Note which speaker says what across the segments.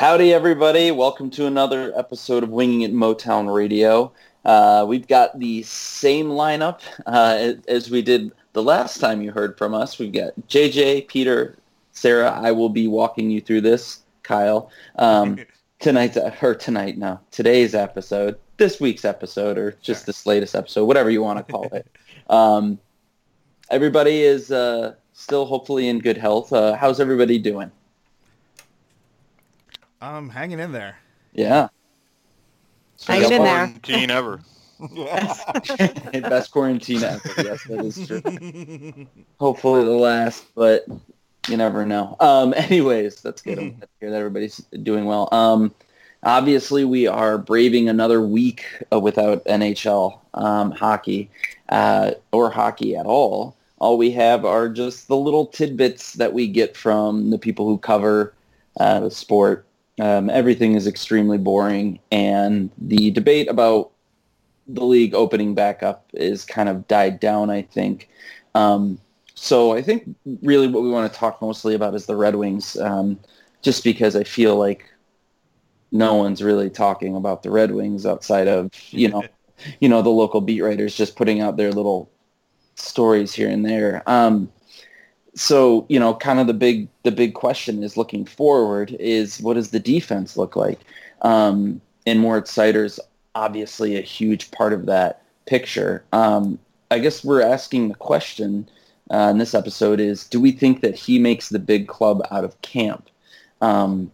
Speaker 1: Howdy, everybody. Welcome to another episode of Winging It Motown Radio. Uh, we've got the same lineup uh, as we did the last time you heard from us. We've got JJ, Peter, Sarah. I will be walking you through this, Kyle. Um, tonight's, or tonight, no, today's episode, this week's episode, or just this latest episode, whatever you want to call it. Um, everybody is uh, still hopefully in good health. Uh, how's everybody doing?
Speaker 2: I'm hanging in there.
Speaker 1: Yeah.
Speaker 3: Hanging in there.
Speaker 4: Quarantine ever.
Speaker 1: Best quarantine ever. Yes, that is true. Hopefully the last, but you never know. Um, anyways, that's good. I'm glad to hear that everybody's doing well. Um, obviously, we are braving another week uh, without NHL um, hockey uh, or hockey at all. All we have are just the little tidbits that we get from the people who cover uh, the sport. Um, everything is extremely boring, and the debate about the league opening back up is kind of died down, I think. Um, so I think really what we want to talk mostly about is the Red Wings, um, just because I feel like no one's really talking about the Red Wings outside of you know, you know the local beat writers just putting out their little stories here and there. Um, so you know, kind of the big the big question is looking forward is what does the defense look like? Um, and Moritz Seider's obviously a huge part of that picture. Um, I guess we're asking the question uh, in this episode is, do we think that he makes the big club out of camp? Um,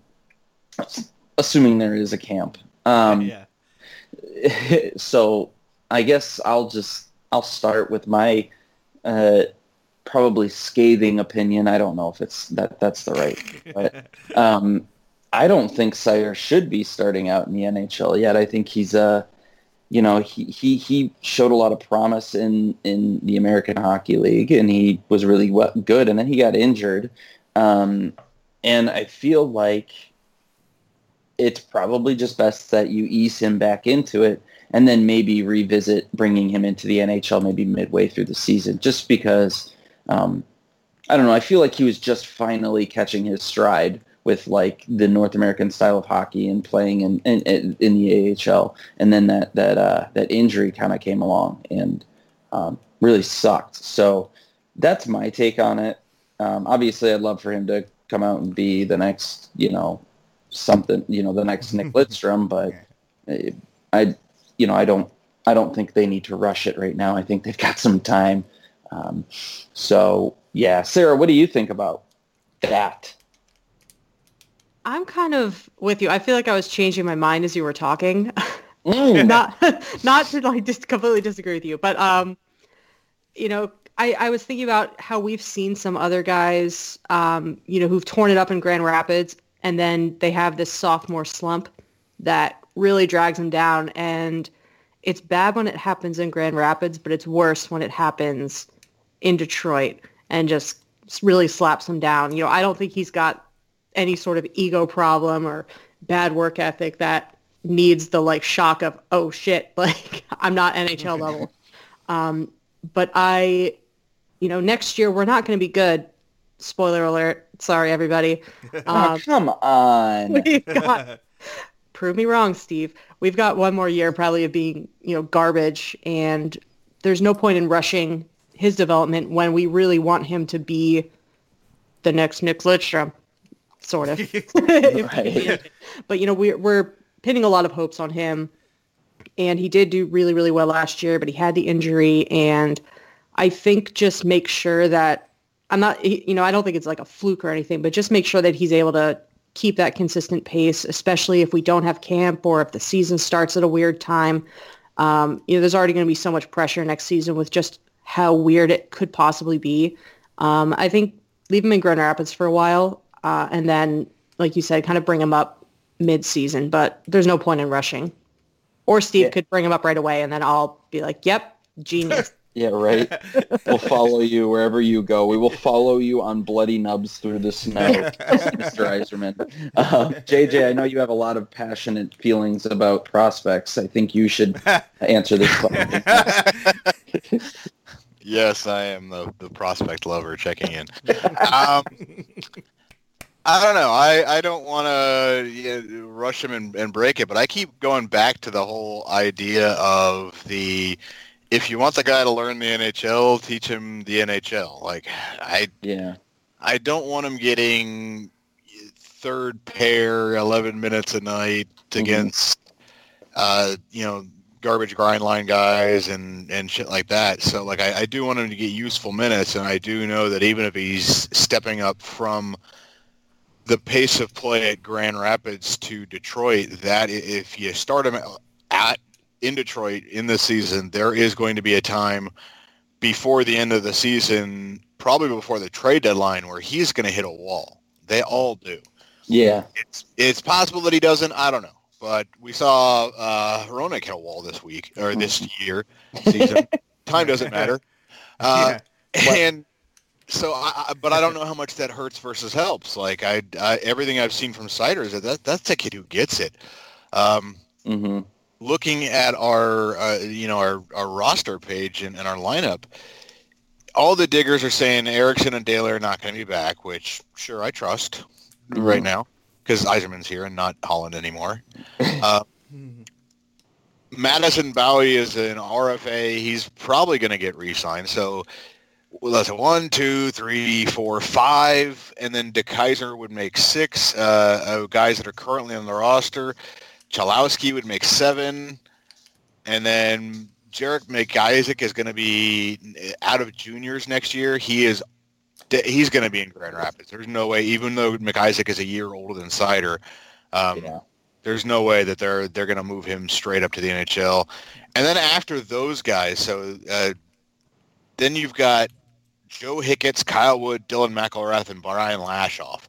Speaker 1: assuming there is a camp. Um,
Speaker 2: yeah.
Speaker 1: so I guess I'll just I'll start with my uh, probably scathing opinion. I don't know if it's that that's the right, but um, I don't think Seider should be starting out in the NHL yet. I think he's uh, you know he, he he showed a lot of promise in in the American Hockey League and he was really well, good and then he got injured, um, and I feel like it's probably just best that you ease him back into it and then maybe revisit bringing him into the NHL maybe midway through the season just because um, I don't know I feel like he was just finally catching his stride with like the North American style of hockey and playing in in, in the AHL and then that that uh, that injury kind of came along and um, really sucked so that's my take on it um, obviously I'd love for him to come out and be the next you know something, you know, the next Nick Lidstrom, but I, you know, I don't, I don't think they need to rush it right now. I think they've got some time. Um, so yeah, Sarah, what do you think about that?
Speaker 5: I'm kind of with you. I feel like I was changing my mind as you were talking.
Speaker 1: Mm.
Speaker 5: not not to like just completely disagree with you, but um, you know, I, I was thinking about how we've seen some other guys, um, you know, who've torn it up in Grand Rapids, and then they have this sophomore slump that really drags them down. And it's bad when it happens in Grand Rapids, but it's worse when it happens in Detroit and just really slaps him down. You know, I don't think he's got any sort of ego problem or bad work ethic that needs the like shock of oh shit like i'm not nhl level. Um but i you know next year we're not going to be good. Spoiler alert. Sorry everybody.
Speaker 1: Oh,
Speaker 5: um,
Speaker 1: come on.
Speaker 5: we've got prove me wrong steve. We've got one more year probably of being you know garbage and there's no point in rushing his development when we really want him to be the next nick lidstrom sort of
Speaker 1: Right.
Speaker 5: but you know we're we're pinning a lot of hopes on him and he did do really really well last year but he had the injury and i think just make sure that i'm not you know i don't think it's like a fluke or anything but just make sure that he's able to keep that consistent pace, especially if we don't have camp or if the season starts at a weird time. Um, you know, there's already going to be so much pressure next season with just how weird it could possibly be. Um, I think leave him in Grand Rapids for a while, uh, and then, like you said, kind of bring him up mid-season. But there's no point in rushing. Or Steve
Speaker 1: Yeah.
Speaker 5: could bring him up right away, and then I'll be like, "Yep, genius."
Speaker 1: Yeah, right. we'll follow you wherever you go. We will follow you on bloody nubs through the snow, Mr. Yzerman. Uh, JJ, I know you have a lot of passionate feelings about prospects. I think you should answer this question.
Speaker 2: Yes, I am the, the prospect lover checking in. Um, I don't know. I, I don't want to yeah, rush him and, and break it, but I keep going back to the whole idea of the if you want the guy to learn the NHL, teach him the NHL. Like I
Speaker 1: Yeah.
Speaker 2: I don't want him getting third pair, 11 minutes a night against, uh, you know, garbage grind line guys and, and shit like that. So, like, I, I do want him to get useful minutes, and I do know that even if he's stepping up from the pace of play at Grand Rapids to Detroit, that if you start him at in Detroit in the season, there is going to be a time before the end of the season, probably before the trade deadline, where he's going to hit a wall. They all do.
Speaker 1: Yeah.
Speaker 2: It's it's possible that he doesn't. I don't know. But we saw uh, Hronek hit a wall this week or this year season. Time doesn't matter. Uh, And so, I, but I don't know how much that hurts versus helps. Like I, I everything I've seen from Seider is that, that that's a kid who gets it. Um,
Speaker 1: hmm
Speaker 2: looking at our uh, you know our, our roster page and, and our lineup all the diggers are saying Ericsson and Daley are not going to be back which sure I trust right now because Yzerman's here and not Holland anymore uh, Madison Bowey is an RFA he's probably going to get re-signed so well, that's a one, two, three, four, five, and then DeKeyser would make six uh, of guys that are currently on the roster. Cholowski would make seven, and then Jared McIsaac is going to be out of juniors next year. He is he's going to be in Grand Rapids. There's no way, even though McIsaac is a year older than Seider, um,
Speaker 1: Yeah.
Speaker 2: there's no way that they're they're going to move him straight up to the NHL. And then after those guys, so uh, then you've got Joe Hicketts, Kyle Wood, Dylan McIlrath, and Brian Lashoff.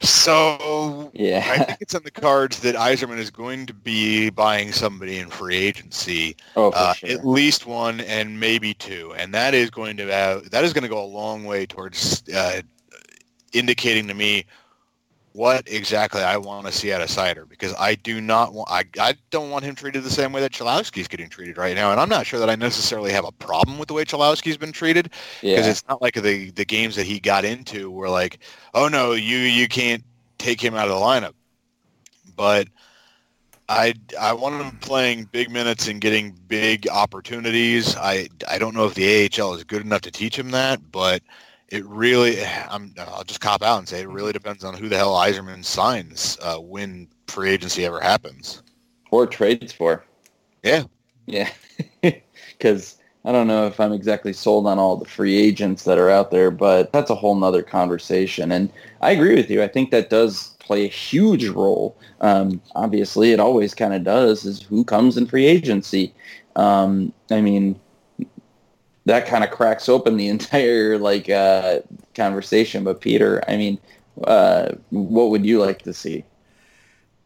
Speaker 2: So
Speaker 1: yeah.
Speaker 2: I think it's on the cards that Yzerman is going to be buying somebody in free agency,
Speaker 1: Oh,
Speaker 2: uh,
Speaker 1: sure.
Speaker 2: at least one and maybe two, and that is going to have, that is going to go a long way towards uh, indicating to me what exactly I want to see out of Seider because I do not want I, I don't want him treated the same way that Cholowski's getting treated right now, and I'm not sure that I necessarily have a problem with the way Cholowski's been treated because
Speaker 1: yeah.
Speaker 2: it's not like the the games that he got into were like, oh no, you you can't take him out of the lineup. But I I want him playing big minutes and getting big opportunities. I I don't know if the AHL is good enough to teach him that, but it really I'm I'll just cop out and say it really depends on who the hell Yzerman signs uh, when free agency ever happens.
Speaker 1: Or trades for.
Speaker 2: Yeah.
Speaker 1: Yeah. Because I don't know if I'm exactly sold on all the free agents that are out there, but that's a whole nother conversation. And I agree with you. I think that does play a huge role. Um, obviously, it always kind of does, is who comes in free agency. Um, I mean, that kind of cracks open the entire like uh, conversation. But Peter, I mean, uh, what would you like to see?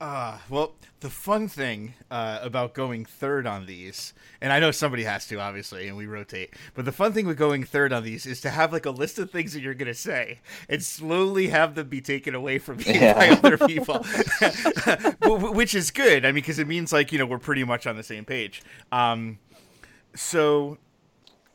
Speaker 4: Uh, well, the fun thing uh, about going third on these, and I know somebody has to, obviously, and we rotate, but the fun thing with going third on these is to have like a list of things that you're going to say and slowly have them be taken away from you
Speaker 1: Yeah.
Speaker 4: by other people, which is good. I mean, because it means like, you know, we're pretty much on the same page. Um, so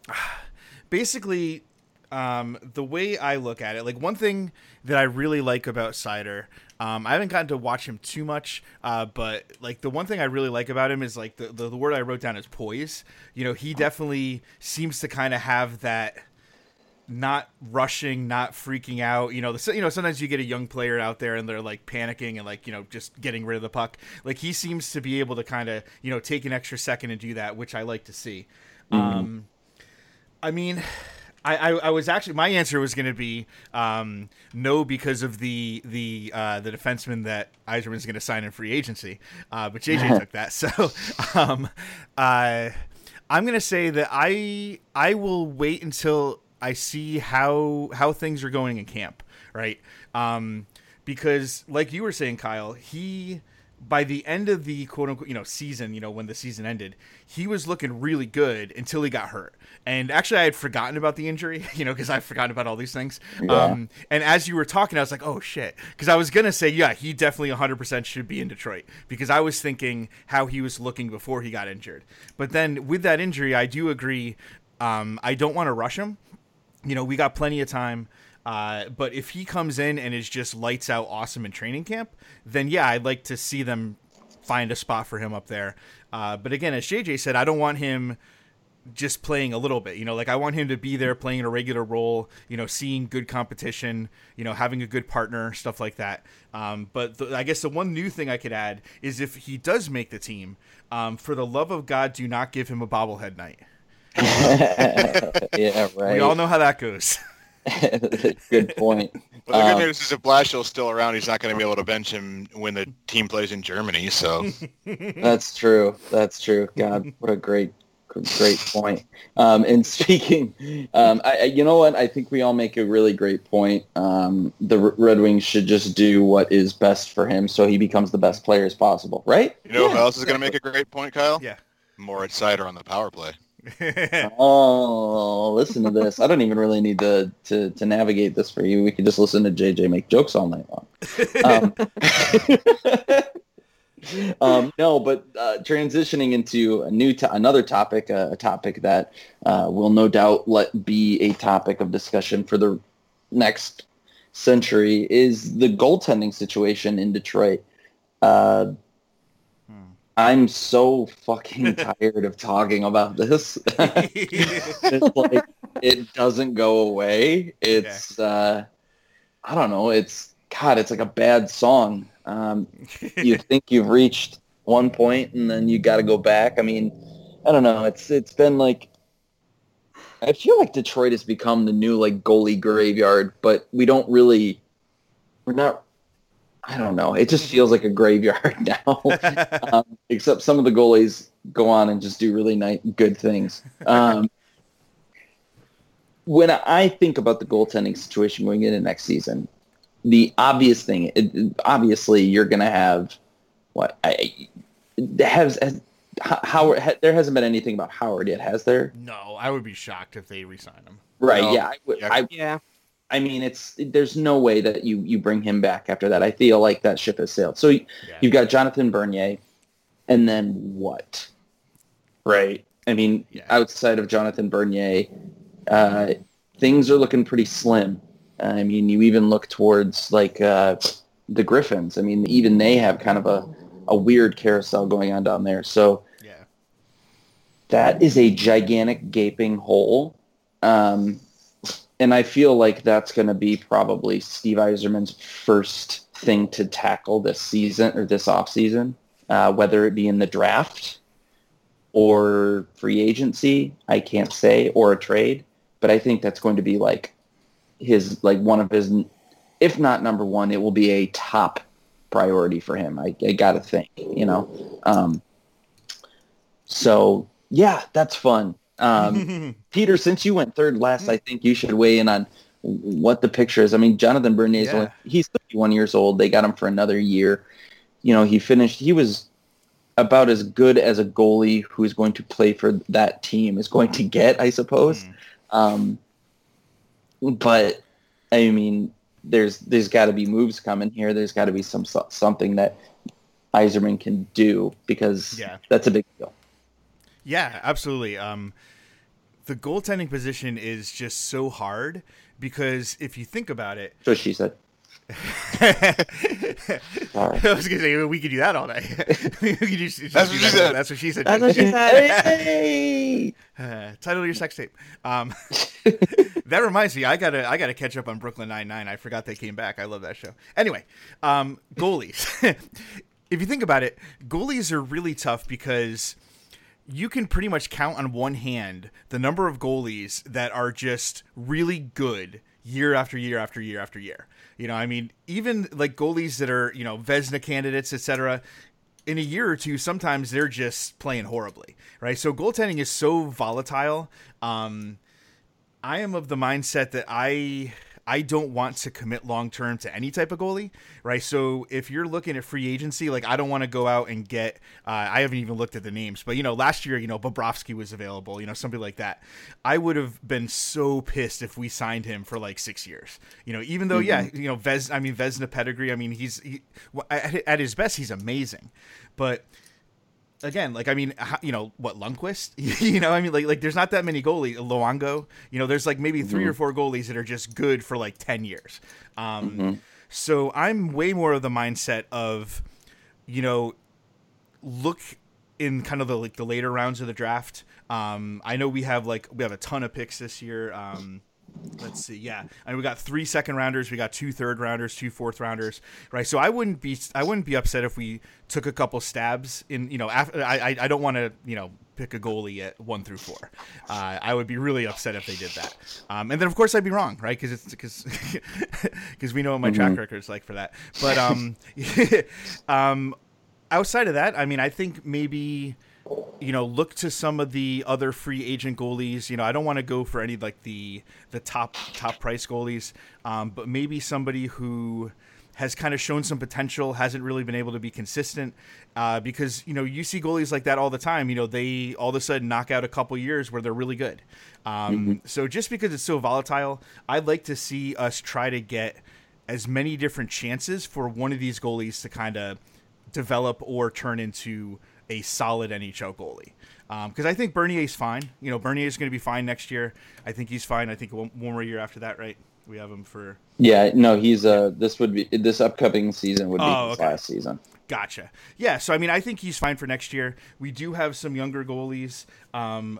Speaker 4: basically um, the way I look at it, like one thing that I really like about Seider, um, I haven't gotten to watch him too much, uh, but like the one thing I really like about him is like the, the, the word I wrote down is poise. You know, he definitely seems to kind of have that not rushing, not freaking out. You know, the, you know sometimes you get a young player out there and they're like panicking and like you know just getting rid of the puck. Like he seems to be able to kind of you know take an extra second and do that, which I like to see. Um, I mean, I, I, I was actually my answer was going to be um, no because of the the uh, the defenseman that Yzerman's going to sign in free agency, uh, but JJ took that. So um, uh, I'm going to say that I I will wait until I see how how things are going in camp, right? Um, because like you were saying, Kyle, he by the end of the quote unquote you know season, you know when the season ended, he was looking really good until he got hurt. And actually, I had forgotten about the injury, you know, because I've forgotten about all these things.
Speaker 1: Yeah.
Speaker 4: Um, and as you were talking, I was like, oh shit, because I was gonna say, yeah, he definitely 100% should be in Detroit because I was thinking how he was looking before he got injured. But then with that injury, I do agree. Um, I don't want to rush him. You know, we got plenty of time. Uh, but if he comes in and is just lights out awesome in training camp, then yeah, I'd like to see them find a spot for him up there. Uh, but again, as JJ said, I don't want him just playing a little bit. You know, like I want him to be there playing a regular role. You know, seeing good competition. You know, having a good partner, stuff like that. Um, but the, I guess the one new thing I could add is if he does make the team, um, for the love of God, do not give him a bobblehead night.
Speaker 1: yeah, right.
Speaker 4: We all know how that goes.
Speaker 1: Good point.
Speaker 2: Well, the good
Speaker 1: Um,
Speaker 2: news is if Blashill's still around, he's not going to be able to bench him when the team plays in Germany. So
Speaker 1: That's true. That's true. God, what a great, great point. Um, and speaking, um, I, I- you know what? I think we all make a really great point. Um, the Red Wings should just do what is best for him, so he becomes the best player as possible. Right?
Speaker 2: you know who else is going to make a great point, Kyle?
Speaker 4: Yeah.
Speaker 2: Moritz Seider on the power play.
Speaker 1: Oh, listen to this. I don't even really need to, to, to navigate this for you. We could just listen to JJ make jokes all night long. Um, um, no, but uh, transitioning into a new to- another topic, uh, a topic that uh, will no doubt let be a topic of discussion for the next century is the goaltending situation in Detroit. I'm so fucking tired of talking about this. it's like it doesn't go away. It's uh, I don't know. It's God. It's like a bad song. Um, you think you've reached one point and then you got to go back. I mean, I don't know. It's it's been like I feel like Detroit has become the new like goalie graveyard, but we don't really we're not I don't know. It just feels like a graveyard now. um, except some of the goalies go on and just do really nice, good things. Um, when I think about the goaltending situation going into next season, the obvious thing, it, it- obviously, you're going to have what I has, has Howard. Ha, there hasn't been anything about Howard yet, has there?
Speaker 4: no, I would be shocked if they resign him.
Speaker 1: Right?
Speaker 2: No.
Speaker 1: yeah. I, would-
Speaker 2: Yeah.
Speaker 1: I,
Speaker 5: Yeah.
Speaker 1: I mean, it's there's no way that you you bring him back after that. I feel like that ship has sailed. So
Speaker 4: Yeah.
Speaker 1: you've got Jonathan Bernier, and then what? Right. I mean,
Speaker 4: Yeah.
Speaker 1: outside of Jonathan Bernier, uh, things are looking pretty slim. I mean, you even look towards like uh, the Griffins. I mean, even they have kind of a a weird carousel going on down there. So
Speaker 4: Yeah.
Speaker 1: that is a gigantic gaping hole. Um, and I feel like that's going to be probably Steve Yzerman's first thing to tackle this season or this offseason, uh, whether it be in the draft or free agency, I can't say, or a trade. But I think that's going to be like his, like one of his, if not number one, it will be a top priority for him. I, I got to think, you know. Um, so yeah, that's fun. Um, Peter, since you went third last, I think you should weigh in on what the picture is. I mean, Jonathan Bernier
Speaker 4: Yeah.
Speaker 1: only, he's 31 years old. They got him for another year. You know, he finished. He was about as good as a goalie who is going to play for that team is going to get, I suppose. Um, but I mean, there's there's got to be moves coming here. There's got to be some something that Yzerman can do because
Speaker 4: Yeah.
Speaker 1: that's a big deal.
Speaker 4: Yeah, absolutely. Um, the goaltending position is just so hard because if you think about it,
Speaker 1: So she said.
Speaker 4: I was gonna say we could do that all day. Just- just
Speaker 2: That's what she
Speaker 4: that.
Speaker 2: said.
Speaker 4: That's what she said.
Speaker 5: That's what she said.
Speaker 1: Hey!
Speaker 4: Uh, title of your sex tape. Um, that reminds me, I gotta I gotta catch up on Brooklyn Nine Nine. I forgot they came back. I love that show. Anyway, um, goalies. if you think about it, goalies are really tough because you can pretty much count on one hand the number of goalies that are just really good year after year after year after year. You know, I mean, even like goalies that are, you know, Vezina candidates, etc. In a year or two, sometimes they're just playing horribly, right? So goaltending is so volatile. Um, I am of the mindset that I I don't want to commit long term to any type of goalie, right? So if you're looking at free agency, like I don't want to go out and get. Uh, I haven't even looked at the names, but you know, last year, you know, Bobrovsky was available, you know, something like that. I would have been so pissed if we signed him for like six years, you know, even though, mm-hmm. yeah, you know, Vez. I mean, Vezina pedigree. I mean, he's he, at his best, he's amazing, but again, like I mean, you know what Lundqvist, you know, I mean, like like there's not that many goalies. Luongo, you know, there's like maybe 3 mm-hmm. or four goalies that are just good for like ten years. Um, mm-hmm. So I'm way more of the mindset of, you know, look in kind of the like the later rounds of the draft. Um, I know we have like we have a ton of picks this year. Um, let's see yeah. I mean, we got three second rounders we got two third rounders two fourth rounders right? So i wouldn't be i wouldn't be upset if we took a couple stabs in you know after, i i don't want to you know pick a goalie at one through four. Uh, i would be really upset if they did that. Um, and then of course i'd be wrong right? Because it's because because we know what my mm-hmm. track record is like for that. But um um outside of that i mean i think maybe you know, look to some of the other free agent goalies. You know, I don't want to go for any like the the top top price goalies, um, but maybe somebody who has kind of shown some potential, hasn't really been able to be consistent. Uh, because you know you see goalies like that all the time. You know they all of a sudden knock out a couple years where they're really good. Um, mm-hmm. So just because it's so volatile, I'd like to see us try to get as many different chances for one of these goalies to kind of develop or turn into a solid NHL goalie. Because um, I think Bernier's fine. You know, Bernier's going to be fine next year. I think he's fine. I think one, one, more year after that, right? We have him for.
Speaker 1: Yeah, no, he's uh. This would be this upcoming season would be oh, his okay. last season.
Speaker 4: Gotcha. Yeah, so I mean, I think he's fine for next year. We do have some younger goalies. Um,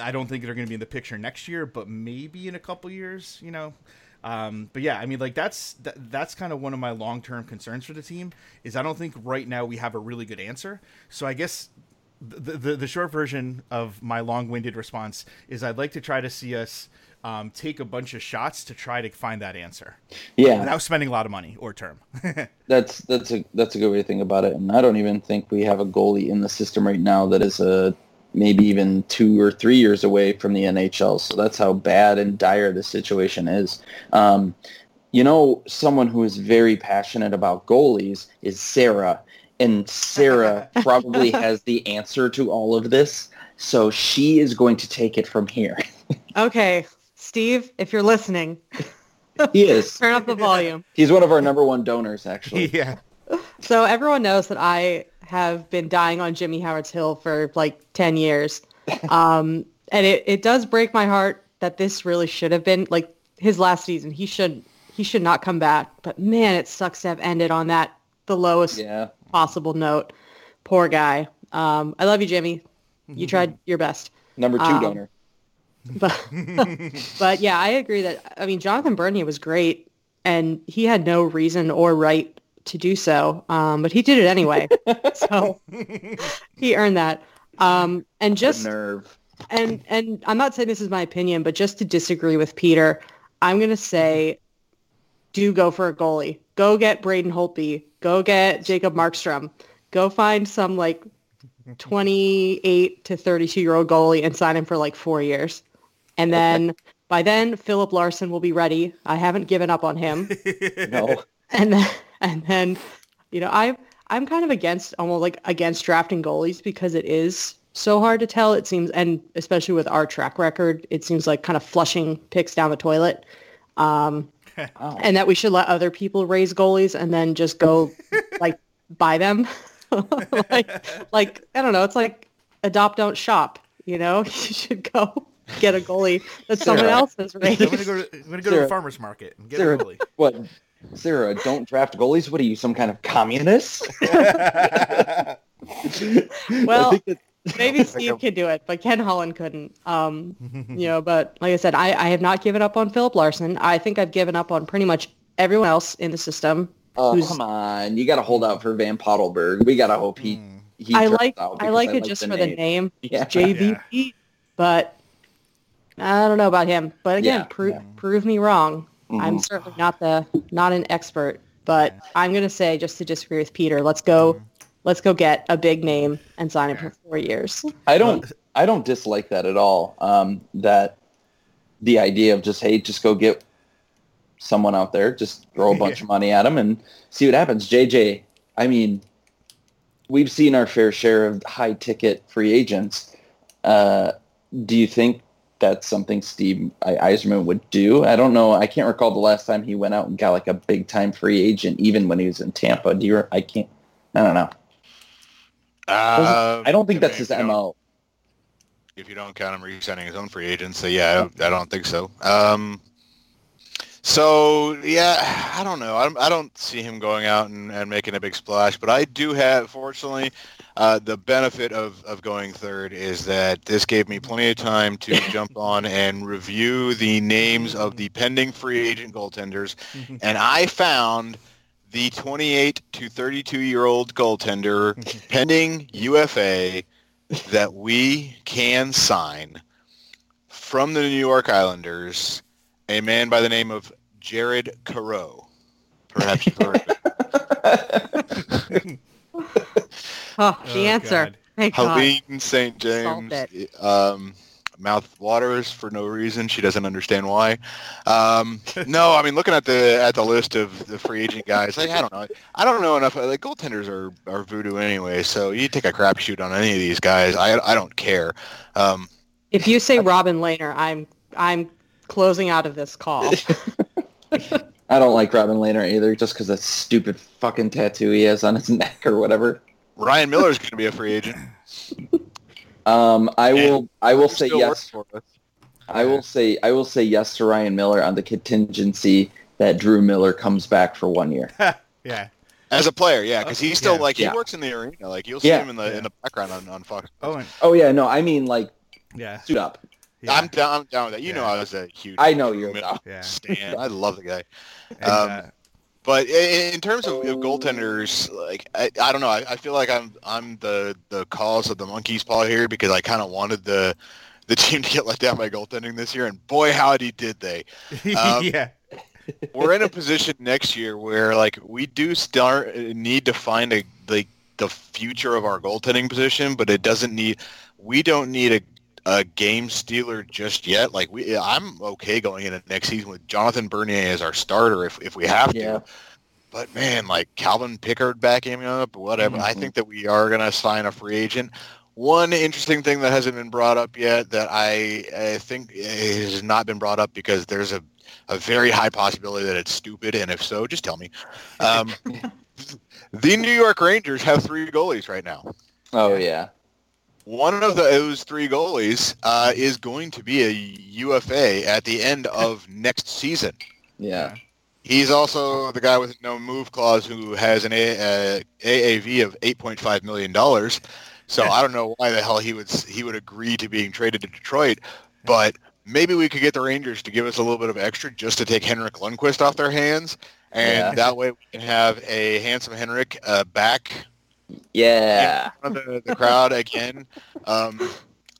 Speaker 4: I don't think they're going to be in the picture next year, but maybe in a couple years. You know, um, but yeah, I mean, like that's that, that's kind of one of my long term concerns for the team is I don't think right now we have a really good answer. So I guess the, the, the short version of my long winded response is I'd like to try to see us um, take a bunch of shots to try to find that answer.
Speaker 1: Yeah,
Speaker 4: without spending a lot of money or term.
Speaker 1: that's that's a that's a good way to think about it. And I don't even think we have a goalie in the system right now that is a maybe even two or three years away from the NHL. So that's how bad and dire the situation is. Um, you know, someone who is very passionate about goalies is Sarah. And Sarah probably has the answer to all of this. So she is going to take it from here.
Speaker 5: okay. Steve, if you're listening,
Speaker 1: he is.
Speaker 5: Turn up the volume.
Speaker 1: He's one of our number one donors, actually.
Speaker 4: Yeah.
Speaker 5: So everyone knows that I have been dying on Jimmy Howard's Hill for like 10 years. Um, and it, it does break my heart that this really should have been like his last season. He should he should not come back. But man, it sucks to have ended on that the lowest yeah. possible note. Poor guy. Um, I love you, Jimmy. You tried your best.
Speaker 1: Number two um, donor.
Speaker 5: But but yeah, I agree that I mean Jonathan Bernier was great and he had no reason or right to do so, um, but he did it anyway. so he earned that. Um, and just
Speaker 1: the nerve.
Speaker 5: And and I'm not saying this is my opinion, but just to disagree with Peter, I'm gonna say, do go for a goalie. Go get Braden Holtby. Go get Jacob Markstrom. Go find some like 28 to 32 year old goalie and sign him for like four years. And then by then, Filip Larsson will be ready. I haven't given up on him.
Speaker 1: no.
Speaker 5: And then and then, you know, I I'm kind of against almost like against drafting goalies because it is so hard to tell. It seems, and especially with our track record, it seems like kind of flushing picks down the toilet. Um, oh. And that we should let other people raise goalies and then just go like buy them. like, like I don't know. It's like adopt, don't shop. You know, you should go get a goalie that someone else has raised.
Speaker 4: I'm gonna go to, I'm gonna go to the farmer's market and get Sarah, a goalie.
Speaker 1: What Sarah, don't draft goalies. What are you, some kind of communist?
Speaker 5: well, maybe Steve can do it, but Ken Holland couldn't. Um, you know, but like I said, I, I have not given up on Filip Larsson. I think I've given up on pretty much everyone else in the system.
Speaker 1: Oh, come on. You got to hold out for Van Pottelberghe. We got to hope he, mm. he
Speaker 5: I like
Speaker 1: out
Speaker 5: I
Speaker 1: because
Speaker 5: like it just for the name.
Speaker 1: Yeah.
Speaker 5: JVP, but I don't know about him. But again,
Speaker 1: Yeah,
Speaker 5: pro-
Speaker 1: yeah.
Speaker 5: prove me wrong. I'm
Speaker 1: Mhm.
Speaker 5: certainly not the not an expert, but I'm gonna say just to disagree with Peter, let's go let's go get a big name and sign him for four years.
Speaker 1: I don't I don't dislike that at all. Um, that the idea of just hey, just go get someone out there, just throw a bunch of money at them and see what happens. JJ, I mean, we've seen our fair share of high ticket free agents. Uh, do you think that's something Steve Yzerman would do? I don't know. I can't recall the last time he went out and got like a big time free agent, even when he was in Tampa. Do you? I can't. I don't know.
Speaker 2: Uh,
Speaker 1: I don't think
Speaker 2: I
Speaker 1: that's
Speaker 2: mean,
Speaker 1: his mo.
Speaker 2: If you don't count him re-signing his own free agents, so yeah, I don't, I don't think so. Um, so yeah, I don't know. I don't, I don't see him going out and, and making a big splash, but I do have, fortunately, uh, the benefit of, of going third is that this gave me plenty of time to jump on and review the names of the pending free agent goaltenders, and I found the 28 to 32 year old goaltender pending UFA that we can sign from the New York Islanders, a man by the name of Jared Coreau. Perhaps you've heard of it.
Speaker 5: Oh, the
Speaker 4: Oh,
Speaker 5: answer.
Speaker 4: God.
Speaker 2: Helene St. James. Um, mouth waters for no reason. She doesn't understand why. Um, no, I mean looking at the at the list of the free agent guys, like I don't know, I don't know enough. Like goaltenders are, are voodoo anyway, so you take a crapshoot on any of these guys. I I don't care. Um,
Speaker 5: If you say Robin Lehner, I'm I'm closing out of this call.
Speaker 1: I don't like Robin Lehner either, just because that stupid fucking tattoo he has on his neck or whatever.
Speaker 2: Ryan Miller is going to be a free agent.
Speaker 1: Um, I will. I will say yes.
Speaker 2: for us.
Speaker 1: I will say. I will say yes to Ryan Miller on the contingency that Drew Miller comes back for one year.
Speaker 4: yeah.
Speaker 2: As a player, yeah, because he's still
Speaker 4: Yeah.
Speaker 2: like he
Speaker 1: Yeah.
Speaker 2: works in the arena. Like you'll see
Speaker 1: Yeah.
Speaker 2: him in the in the background on, on Fox.
Speaker 4: Oh, and,
Speaker 1: Oh yeah, no, I mean like
Speaker 4: yeah.
Speaker 1: suit up.
Speaker 4: yeah.
Speaker 2: I'm down. I'm down with that. You know, I was a huge.
Speaker 1: I know you're
Speaker 2: Miller
Speaker 1: down.
Speaker 4: Yeah.
Speaker 2: stan. I love the guy.
Speaker 4: And,
Speaker 2: Um,
Speaker 4: uh,
Speaker 2: But in, terms of, of goaltenders, like I, I don't know, I, I feel like I'm I'm the the cause of the monkey's paw here because I kind of wanted the the team to get let down by goaltending this year, and boy, howdy did they! um,
Speaker 4: yeah.
Speaker 2: We're in a position next year where like we do start need to find a like the future of our goaltending position, but it doesn't need. We don't need a a game stealer just yet. Like we, I'm okay going into next season with Jonathan Bernier as our starter if if we have to.
Speaker 1: Yeah.
Speaker 2: But man, like Calvin Pickard backing up, whatever. I
Speaker 1: Mhm.
Speaker 2: think that we are going to sign a free agent. One interesting thing that hasn't been brought up yet that I, I think has not been brought up because there's a, a very high possibility that it's stupid, and if so, just tell me. Um, the New York Rangers have three goalies right now.
Speaker 1: Oh yeah.
Speaker 2: One of those three goalies uh, is going to be a UFA at the end of next season.
Speaker 1: Yeah.
Speaker 2: He's also the guy with no move clause who has an a, uh, AAV of eight point five million dollars. So I don't know why the hell he would he would agree to being traded to Detroit, but maybe we could get the Rangers to give us a little bit of extra just to take Henrik Lundqvist off their hands, and
Speaker 1: Yeah.
Speaker 2: that way we can have a handsome Henrik uh, back
Speaker 1: Yeah.
Speaker 2: in front of the, the crowd again. Um,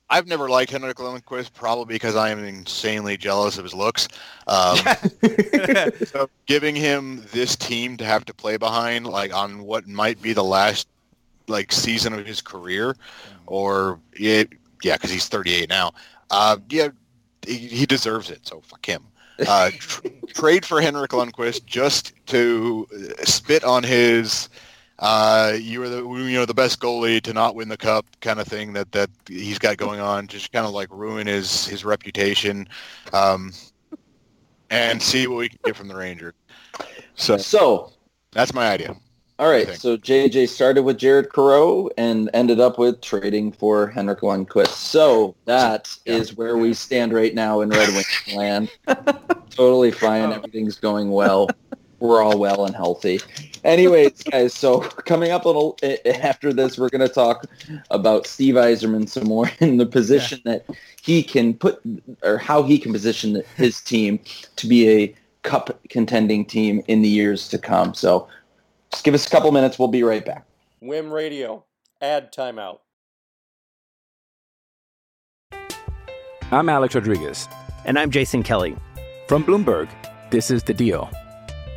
Speaker 2: I've never liked Henrik Lundqvist, probably because I am insanely jealous of his looks. Um, so giving him this team to have to play behind, like on what might be the last like season of his career, or it, yeah, because he's 38 now. Uh, yeah, he, he deserves it. So fuck him. Uh, tr- trade for Henrik Lundqvist just to uh, spit on his. Uh, you were the you know the best goalie to not win the cup kind of thing that that he's got going on. Just kind of like ruin his his reputation. Um, and see what we can get from the Rangers. So
Speaker 1: So
Speaker 2: that's my idea.
Speaker 1: all right. So JJ started with Jared Coreau and ended up with trading for Henrik Lundqvist. So that is where we stand right now in Red Wings land. totally fine. Everything's going well. We're all well and healthy. Anyways, guys, so coming up a little eh, after this, we're going to talk about Steve Yzerman some more in the position that he can put, or how he can position his team to be a cup contending team in the years to come. So just give us a couple minutes. We'll be right back.
Speaker 6: Wim Radio. Add timeout.
Speaker 7: I'm Alex Rodriguez.
Speaker 8: And I'm Jason Kelly.
Speaker 7: From Bloomberg, this is The Deal.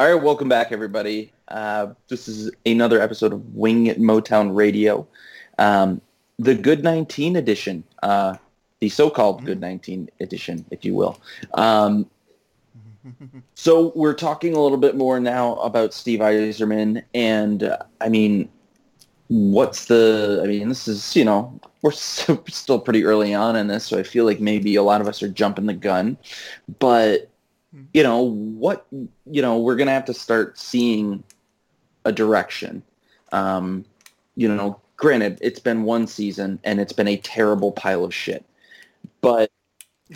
Speaker 1: All right, welcome back, everybody. Uh, this is another episode of Wing at Motown Radio, um, the Good 19 edition, uh, the so-called Good 19 edition, if you will. Um, so we're talking a little bit more now about Steve Yzerman, and uh, I mean, what's the? I mean, this is you know we're so, still pretty early on in this, so I feel like maybe a lot of us are jumping the gun, but you know what you know we're gonna have to start seeing a direction. Um you know granted it's been one season and it's been a terrible pile of shit but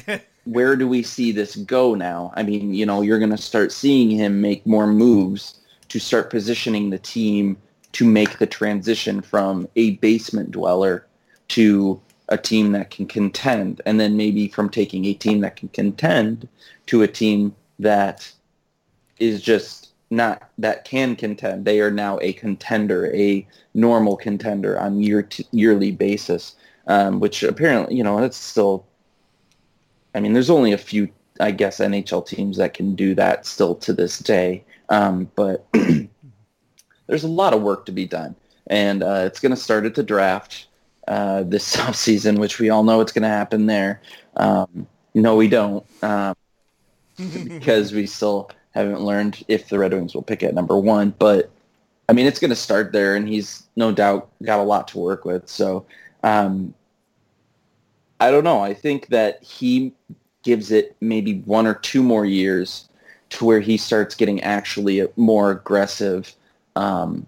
Speaker 1: where do we see this go now? I mean you know you're gonna start seeing him make more moves to start positioning the team to make the transition from a basement dweller to a team that can contend and then maybe from taking a team that can contend to a team that is just not that can contend. They are now a contender, a normal contender on year t- yearly basis, um, which apparently you know that's still. I mean, there's only a few, I guess, NHL teams that can do that still to this day, um, but there's a lot of work to be done, and uh, it's going to start at the draft uh, this offseason, which we all know it's going to happen there. Um, no, we don't. Um, because we still haven't learned if the Red Wings will pick at number one. But I mean, it's going to start there, and he's no doubt got a lot to work with. So um, I don't know. I think that he gives it maybe one or two more years to where he starts getting actually more aggressive um,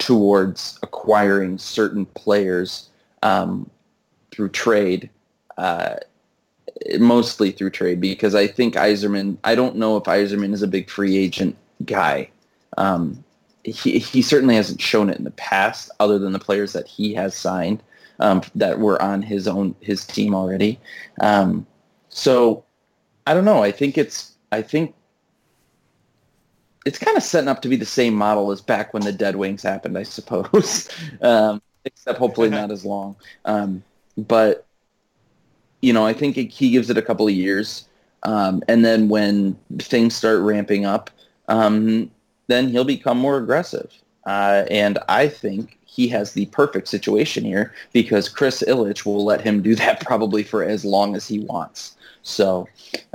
Speaker 1: towards acquiring certain players um, through trade. Uh, mostly through trade because I think Yzerman. I don't know if Yzerman is a big free agent guy. Um, he he certainly hasn't shown it in the past, other than the players that he has signed um, that were on his own his team already. Um, so I don't know. I think it's I think it's kind of setting up to be the same model as back when the Dead Wings happened, I suppose. um, except hopefully not as long. Um, but you know, I think it, he gives it a couple of years, um, and then when things start ramping up, um, then he'll become more aggressive. Uh, and I think he has the perfect situation here because Chris Ilitch will let him do that probably for as long as he wants. So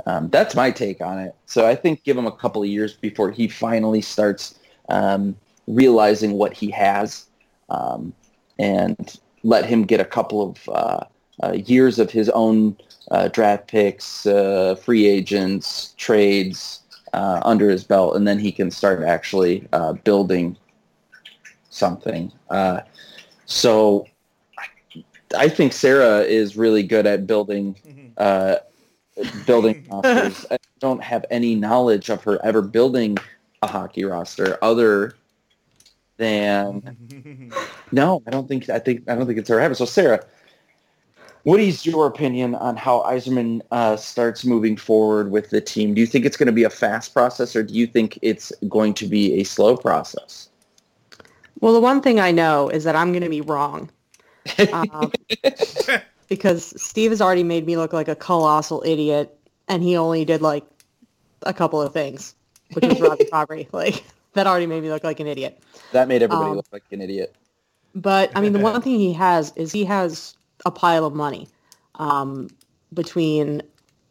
Speaker 1: um, that's my take on it. So I think give him a couple of years before he finally starts um, realizing what he has, um, and let him get a couple of uh, uh, years of his own uh, draft picks, uh, free agents, trades uh, under his belt, and then he can start actually building something. Uh, so I think Sarah is really good at building uh, building rosters. I don't have any knowledge of her ever building a hockey roster other than no. I don't think I think I don't think it's ever happened. So Sarah, what is your opinion on how Yzerman uh, starts moving forward with the team? Do you think it's going to be a fast process, or do you think it's going to be a slow process?
Speaker 5: Well, the one thing I know is that I'm going to be wrong. Um, because Steve has already made me look like a colossal idiot, and he only did like a couple of things, which was Robby Fabbri. Like that already made me look like an idiot.
Speaker 1: That made everybody
Speaker 5: Um,
Speaker 1: look like an idiot.
Speaker 5: But I mean, the one thing he has is he has a pile of money um, between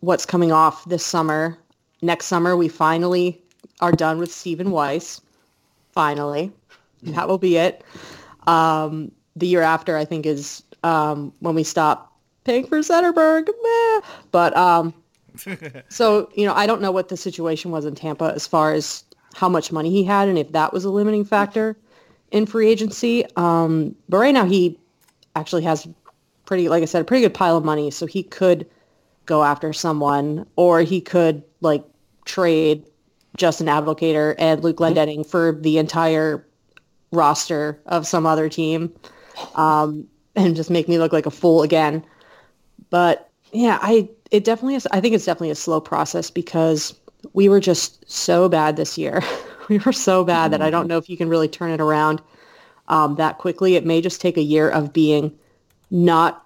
Speaker 5: what's coming off this summer. Next summer, we finally are done with Stephen Weiss. Finally, that will be it. Um, the year after, I think, is um, when we stop paying for Zetterberg. Meh. But um, so you know, I don't know what the situation was in Tampa as far as how much money he had and if that was a limiting factor in free agency. Um, but right now, he actually has pretty, like I said, a pretty good pile of money, so he could go after someone, or he could like trade Justin Abdelkader and Luke Glendening for the entire roster of some other team, um, and just make me look like a fool again. But yeah, I it definitely is. I think it's definitely a slow process because we were just so bad this year. we were so bad that I don't know if you can really turn it around um, that quickly. It may just take a year of being not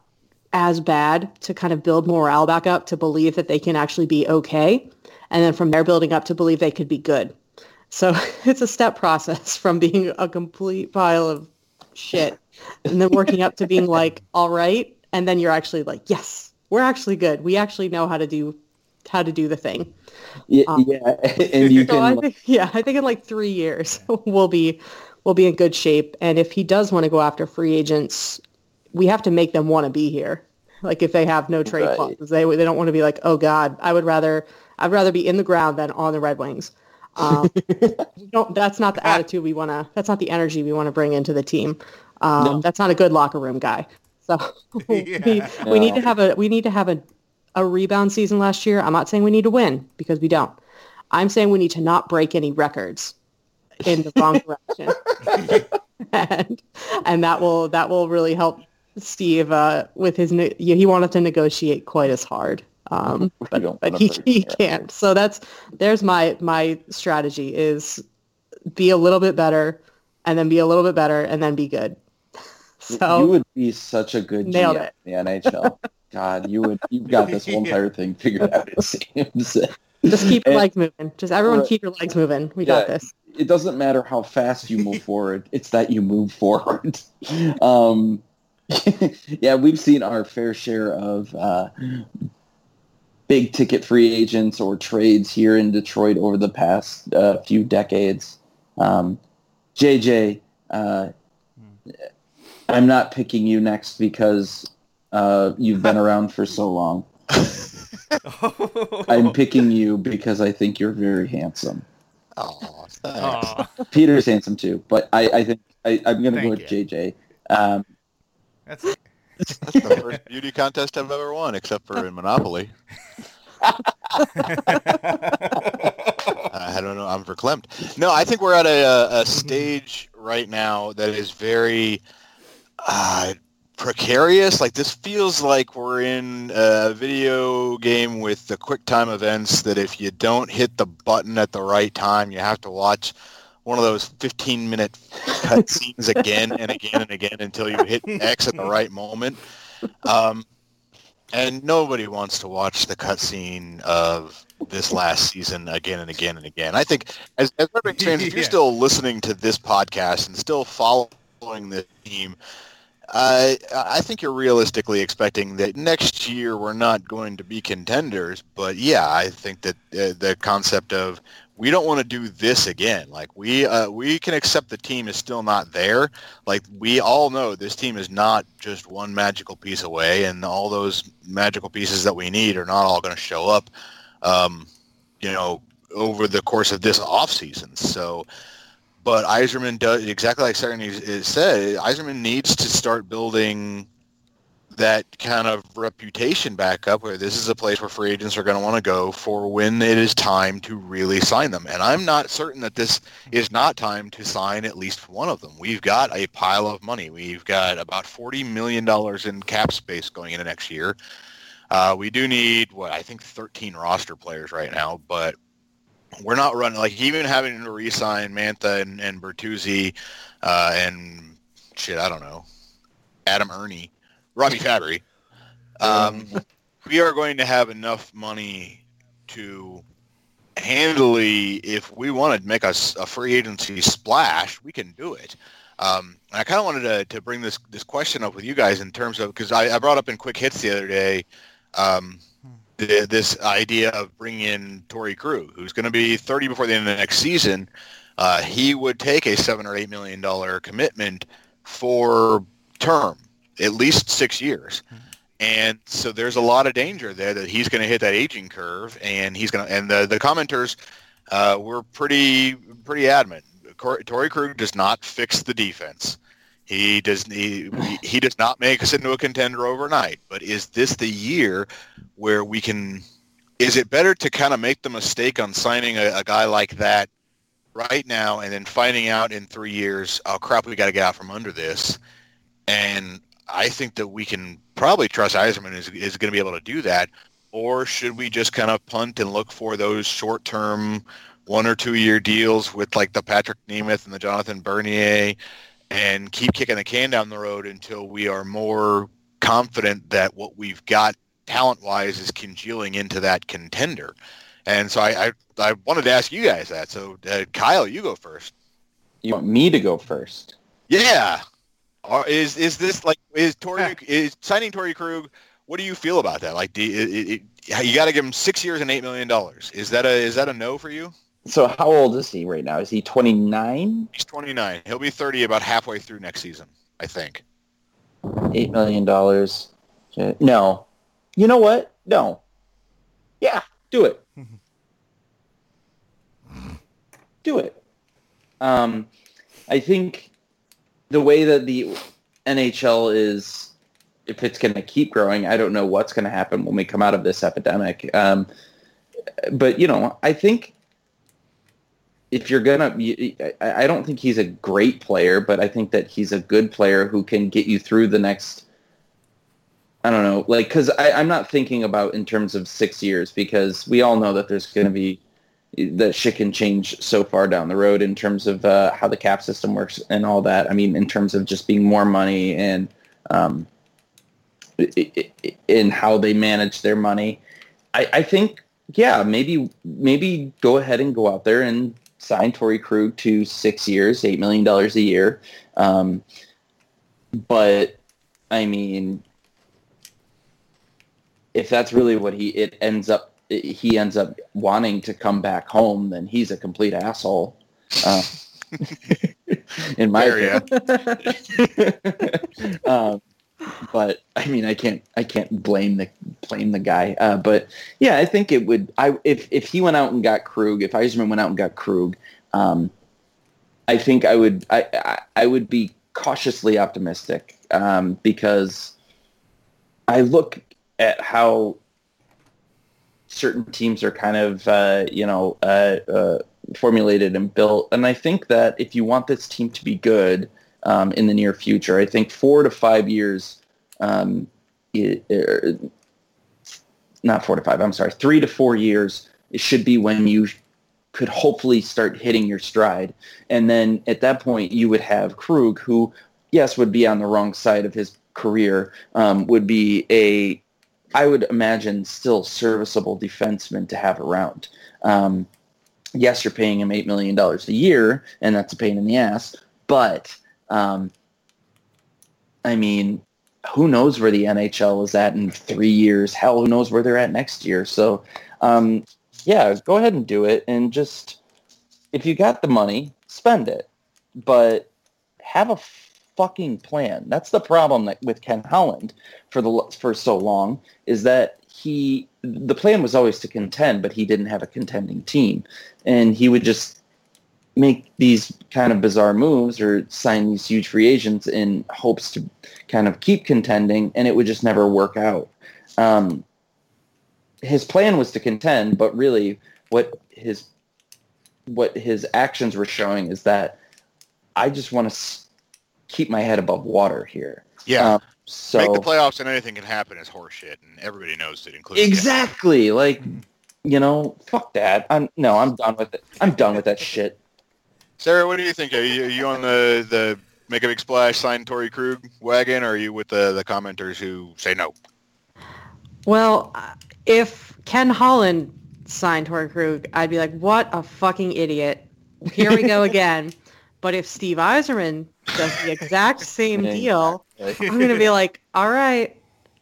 Speaker 5: as bad to kind of build morale back up to believe that they can actually be okay. And then from there building up to believe they could be good. So it's a step process from being a complete pile of shit and then working up to being like, all right. And then you're actually like, yes, we're actually good. We actually know how to do how to do the thing.
Speaker 1: Yeah,
Speaker 5: Um,
Speaker 1: yeah. and you
Speaker 5: so
Speaker 1: can
Speaker 5: I think, yeah, I think in like three years we'll be we'll be in good shape. And if he does want to go after free agents, we have to make them want to be here. Like if they have no trade
Speaker 1: Right.
Speaker 5: clauses, they they don't want to be like, oh God, I would rather I'd rather be in the ground than on the Red Wings. Um, don't, that's not the attitude we want to. That's not the energy we want to bring into the team. Um, That's not a good locker room guy. So we, we need to have a we need to have a a rebound season last year. I'm not saying we need to win because we don't. I'm saying we need to not break any records in the wrong direction, and and that will that will really help Steve uh, with his. Ne- yeah, he wanted to negotiate quite as hard, um, but, but he he can't. So that's there's my my strategy is be a little bit better, and then be a little bit better, and then be good. So
Speaker 1: you would be such a good
Speaker 5: Nailed
Speaker 1: GM
Speaker 5: it.
Speaker 1: in the NHL. God, you would. You've got this whole entire thing figured out. It seems.
Speaker 5: just keep your
Speaker 1: And-
Speaker 5: legs moving. Just everyone keep your legs moving. We got this.
Speaker 1: It doesn't matter how fast you move forward; it's that you move forward. Um, yeah, we've seen our fair share of uh, big ticket free agents or trades here in Detroit over the past uh, few decades. Um, JJ, uh, I'm not picking you next because uh, you've been around for so long. I'm picking you because I think you're very handsome.
Speaker 2: Oh,
Speaker 4: Aw.
Speaker 1: Peter's handsome too, but I, I think I, I'm going to go with
Speaker 4: you.
Speaker 1: JJ. Um,
Speaker 4: That's
Speaker 2: That's the first beauty contest I've ever won, except for in Monopoly. I don't know. I'm verklempt. No, I think we're at a, a, a stage right now that is very uh, precarious. Like this feels like we're in a video game with the quick time events that if you don't hit the button at the right time, you have to watch one of those 15 minute cutscenes again and again and again until you hit X at the right moment. Um, and nobody wants to watch the cutscene of this last season again and again and again. I think as, as fans, if you're still listening to this podcast and still following the team, uh, I think you're realistically expecting that next year we're not going to be contenders. But yeah, I think that uh, the concept of we don't want to do this again. Like we uh, we can accept the team is still not there. Like we all know this team is not just one magical piece away, and all those magical pieces that we need are not all going to show up. Um, you know, over the course of this off season. So, but Yzerman does exactly like Sarah said. Yzerman needs to start building that kind of reputation back up where this is a place where free agents are going to want to go for when it is time to really sign them. And I'm not certain that this is not time to sign at least one of them. We've got a pile of money. We've got about $40 million in cap space going into next year. Uh, we do need, what, I think 13 roster players right now, but we're not running, like even having to re-sign Mantha and, and Bertuzzi uh, and shit, I don't know, Adam Erne, Robbie Fabbri. Um, we are going to have enough money to handily, if we want to make a free agency splash, we can do it. Um, I kind of wanted to, to bring this this question up with you guys in terms of because I, I brought up in quick hits the other day um, the, this idea of bringing in Torey Krug, who's going to be 30 before the end of the next season. Uh, he would take a seven or eight million dollar commitment for term, at least six years. And so there's a lot of danger there that he's going to hit that aging curve, and he's going to. And the the commenters uh, were pretty pretty adamant. Torey Krug does not fix the defense. He does he, he does not make us into a contender overnight. But is this the year where we can? Is it better to kind of make the mistake on signing a, a guy like that right now, and then finding out in three years, oh crap, we got to get out from under this? And I think that we can probably trust Yzerman is is going to be able to do that. Or should we just kind of punt and look for those short-term one or two year deals with like the Patrick Nemeth and the Jonathan Bernier and keep kicking the can down the road until we are more confident that what we've got talent wise is congealing into that contender. And so I, I, I wanted to ask you guys that. So uh, Kyle, you go first.
Speaker 1: You want me to go first?
Speaker 2: Yeah. Or is is this like is Torey is signing Torey Krug? What do you feel about that? Like, do you, it, it, you got to give him six years and eight million dollars. Is that a is that a no for you?
Speaker 1: So how old is he right now? Is he 29?
Speaker 2: He's 29. He'll be 30 about halfway through next season, I think.
Speaker 1: $8 million. No. You know what? No. Yeah, do it. do it. Um, I think the way that the NHL is, if it's going to keep growing, I don't know what's going to happen when we come out of this epidemic. Um, but, you know, I think if you're gonna, I don't think he's a great player, but I think that he's a good player who can get you through the next. I don't know, like, because I'm not thinking about in terms of six years because we all know that there's going to be that shit can change so far down the road in terms of uh, how the cap system works and all that. I mean, in terms of just being more money and um, in how they manage their money. I, I think, yeah, maybe maybe go ahead and go out there and sign Torey Krug to six years, eight million dollars a year. Um, but I mean, if that's really what he it ends up he ends up wanting to come back home, then he's a complete asshole. Uh, in my opinion. um, but I mean, I can't I can't blame the blame the guy. Uh, but yeah, I think it would. I if if he went out and got Krug, if Yzerman went out and got Krug, um, I think I would I, I, I would be cautiously optimistic um, because I look at how certain teams are kind of uh, you know uh, uh, formulated and built, and I think that if you want this team to be good um, in the near future, I think four to five years, um, it, it, not four to five, I'm sorry, three to four years, it should be when you could hopefully start hitting your stride. And then at that point, you would have Krug, who, yes, would be on the wrong side of his career, um, would be a, I would imagine, still serviceable defenseman to have around. Um, yes, you're paying him $8 million a year, and that's a pain in the ass, but um, I mean, who knows where the NHL is at in three years? Hell, who knows where they're at next year? So, um, yeah, go ahead and do it, and just if you got the money, spend it, but have a fucking plan. That's the problem that, with Ken Holland for the for so long is that he the plan was always to contend, but he didn't have a contending team, and he would just make these kind of bizarre moves or sign these huge free agents in hopes to kind of keep contending, and it would just never work out. Um, his plan was to contend, but really, what his what his actions were showing is that I just want to keep my head above water here.
Speaker 2: Yeah.
Speaker 1: Um, so
Speaker 2: make the playoffs and anything can happen is horseshit, and everybody knows it, including
Speaker 1: exactly like you know, fuck that. I'm no, I'm done with it. I'm done with that shit.
Speaker 2: Sarah, what do you think? Are you, are you on the, the make a big splash, sign Torey Krug wagon, or are you with the, the commenters who say no?
Speaker 5: Well, if Ken Holland signed Torey Krug, I'd be like, what a fucking idiot. Here we go again. But if Steve Yzerman does the exact same deal. I'm going to be like, all right.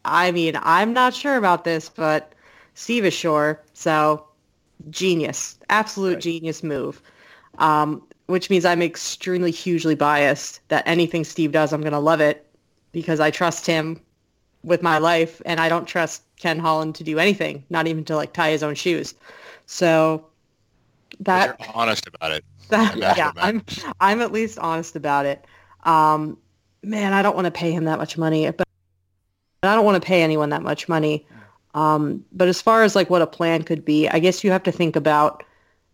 Speaker 5: I mean, I'm not sure about this, but Steve is sure. So genius, absolute genius move. Um, which means I'm extremely hugely biased that anything Steve does, I'm going to love it because I trust him with my life and I don't trust Ken Holland to do anything, not even to like tie his own shoes. So that
Speaker 2: honest about it.
Speaker 5: That,
Speaker 2: Yeah.
Speaker 5: yeah, I'm I'm at least honest about it. Um, man, I don't want to pay him that much money, but I don't want to pay anyone that much money. Um, but as far as like what a plan could be, I guess you have to think about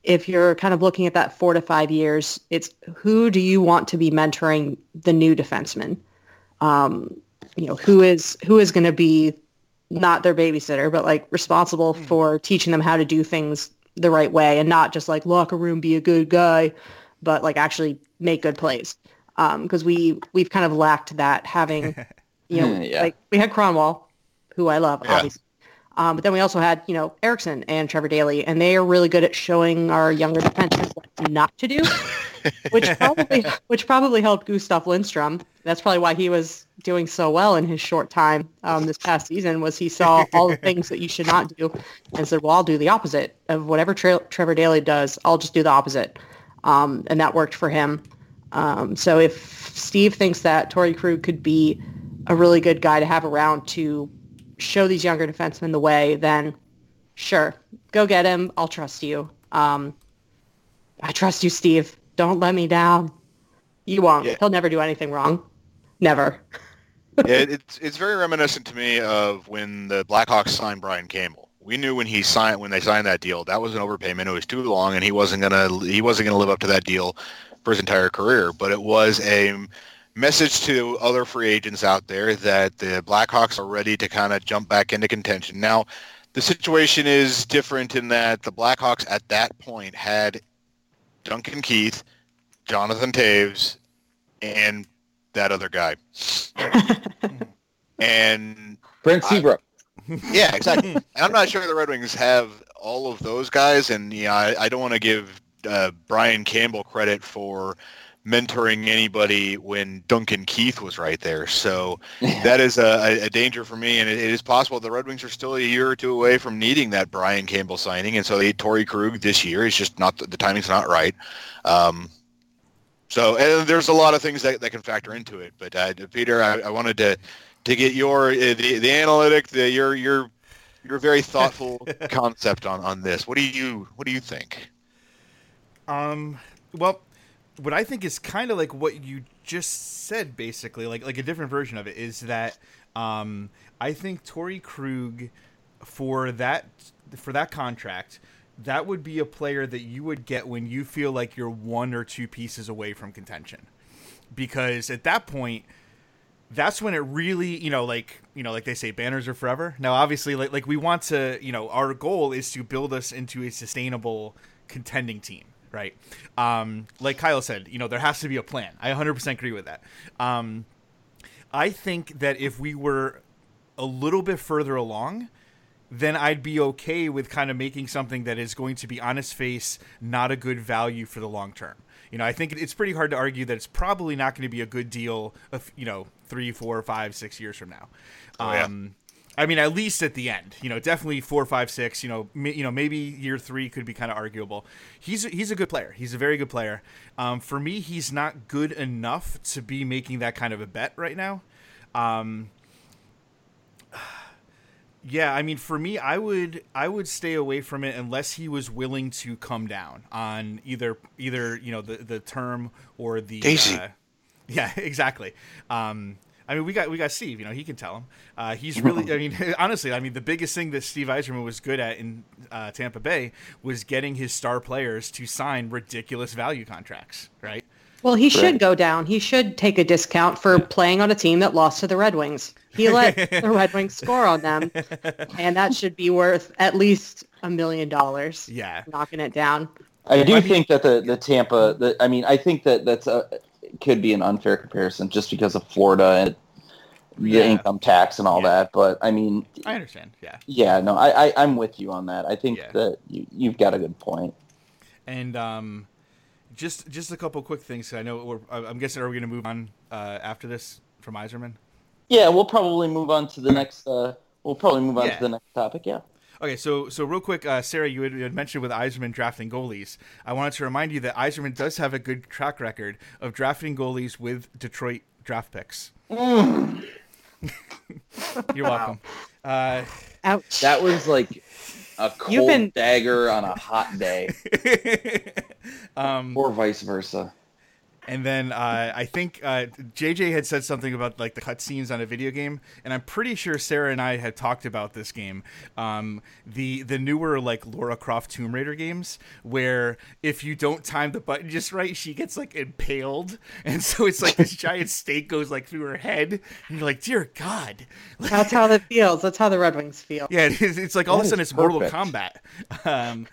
Speaker 5: if you're kind of looking at that four to five years, it's who do you want to be mentoring the new defenseman? Um, you know, who is who is going to be not their babysitter, but like responsible for teaching them how to do things the right way and not just like locker room, be a good guy, but like actually make good plays. Because we we've kind of lacked that having, you know,
Speaker 1: Yeah.
Speaker 5: like we had Kronwall, who I love,
Speaker 2: Yeah.
Speaker 5: obviously. Um, but then we also had, you know, Ericsson and Trevor Daley, and they are really good at showing our younger defensemen what not to do, which probably which probably helped Gustav Lindstrom. That's probably why he was doing so well in his short time um, this past season. Was he saw all the things that you should not do, and said, "Well, I'll do the opposite of whatever Tre- Trevor Daley does. I'll just do the opposite," um, and that worked for him. Um, so if Steve thinks that Torey Krug could be a really good guy to have around to show these younger defensemen the way, then sure, go get him. I'll trust you. Um, I trust you, Steve. Don't let me down. You won't.
Speaker 2: Yeah.
Speaker 5: He'll never do anything wrong. Never.
Speaker 2: Yeah, it's it's very reminiscent to me of when the Blackhawks signed Brian Campbell. We knew when he signed when they signed that deal that was an overpayment. It was too long, and he wasn't gonna he wasn't gonna live up to that deal for his entire career. But it was a message to other free agents out there that the Blackhawks are ready to kind of jump back into contention. Now, the situation is different in that the Blackhawks at that point had Duncan Keith, Jonathan Toews, and that other guy. and
Speaker 1: Brent Seabrook.
Speaker 2: yeah, exactly. I'm not sure the Red Wings have all of those guys, and yeah, I, I don't want to give uh, Brian Campbell credit for mentoring anybody when Duncan Keith was right there. So that is a, a danger for me, and it, it is possible the Red Wings are still a year or two away from needing that Brian Campbell signing, and so they Torey Krug this year. It's just not the, the timing's not right. Um, so and there's a lot of things that, that can factor into it. But uh, Peter, I, I wanted to to get your uh, the the analytic, the your your your very thoughtful concept on on this. What do you what do you think?
Speaker 4: Um, well, what I think is kind of like what you just said, basically, like like a different version of it, is that um, I think Torey Krug for that for that contract, that would be a player that you would get when you feel like you're one or two pieces away from contention, because at that point. That's when it really, you know, like you know, like they say, banners are forever. Now, obviously, like like we want to, you know, our goal is to build us into a sustainable contending team, right? Um, like Kyle said, you know, there has to be a plan. I 100% agree with that. Um, I think that if we were a little bit further along, then I'd be okay with kind of making something that is going to be on its face not a good value for the long term. You know, I think it's pretty hard to argue that it's probably not going to be a good deal of you know three, four, five, six years from now.
Speaker 2: Oh, yeah.
Speaker 4: Um, I mean, at least at the end, you know, definitely four, five, six. You know, m- you know, maybe year three could be kind of arguable. He's he's a good player. He's a very good player. Um, for me, he's not good enough to be making that kind of a bet right now. Um, yeah, I mean, for me, I would I would stay away from it unless he was willing to come down on either either you know the the term or the
Speaker 2: Daisy.
Speaker 4: Uh, yeah, exactly. Um, I mean, we got we got Steve. You know, he can tell him. Uh, he's really. I mean, honestly, I mean, the biggest thing that Steve Yzerman was good at in uh, Tampa Bay was getting his star players to sign ridiculous value contracts. Right.
Speaker 5: Well, he should go down. He should take a discount for playing on a team that lost to the Red Wings. He let the Red Wings score on them, and that should be worth at least a million dollars.
Speaker 4: Yeah.
Speaker 5: knocking it down.
Speaker 1: I do think that the the Tampa. The, I mean, I think that that's a could be an unfair comparison just because of Florida and the
Speaker 4: Yeah.
Speaker 1: income tax and all that. But I mean,
Speaker 4: I understand. Yeah.
Speaker 1: yeah, no, I, I I'm with you on that. I think
Speaker 4: Yeah.
Speaker 1: that you you've got a good point.
Speaker 4: And um, just just a couple quick things. I know we're, I'm guessing are we going to move on uh, after this from Yzerman?
Speaker 1: Yeah, we'll probably move on to the next. Uh, we'll probably move on
Speaker 4: Yeah.
Speaker 1: to the next topic. Yeah.
Speaker 4: Okay, so so real quick, uh, Sarah, you had, you had mentioned with Yzerman drafting goalies. I wanted to remind you that Yzerman does have a good track record of drafting goalies with Detroit draft picks.
Speaker 1: Mm.
Speaker 4: You're welcome. Uh,
Speaker 5: Ouch.
Speaker 1: That was like a cold
Speaker 5: You've been-
Speaker 1: dagger on a hot day,
Speaker 4: um,
Speaker 1: or vice versa.
Speaker 4: And then uh, I think uh, JJ had said something about like the cutscenes on a video game, and I'm pretty sure Sarah and I had talked about this game, um, the the newer like Laura Croft Tomb Raider games, where if you don't time the button just right, she gets like impaled, and so it's like this giant stake goes like through her head, and you're like, dear God,
Speaker 5: That's how that feels. That's how the Red Wings feel.
Speaker 4: yeah, it is, it's like all of a sudden
Speaker 1: is
Speaker 4: it's Mortal
Speaker 1: perfect.
Speaker 4: Kombat. Um,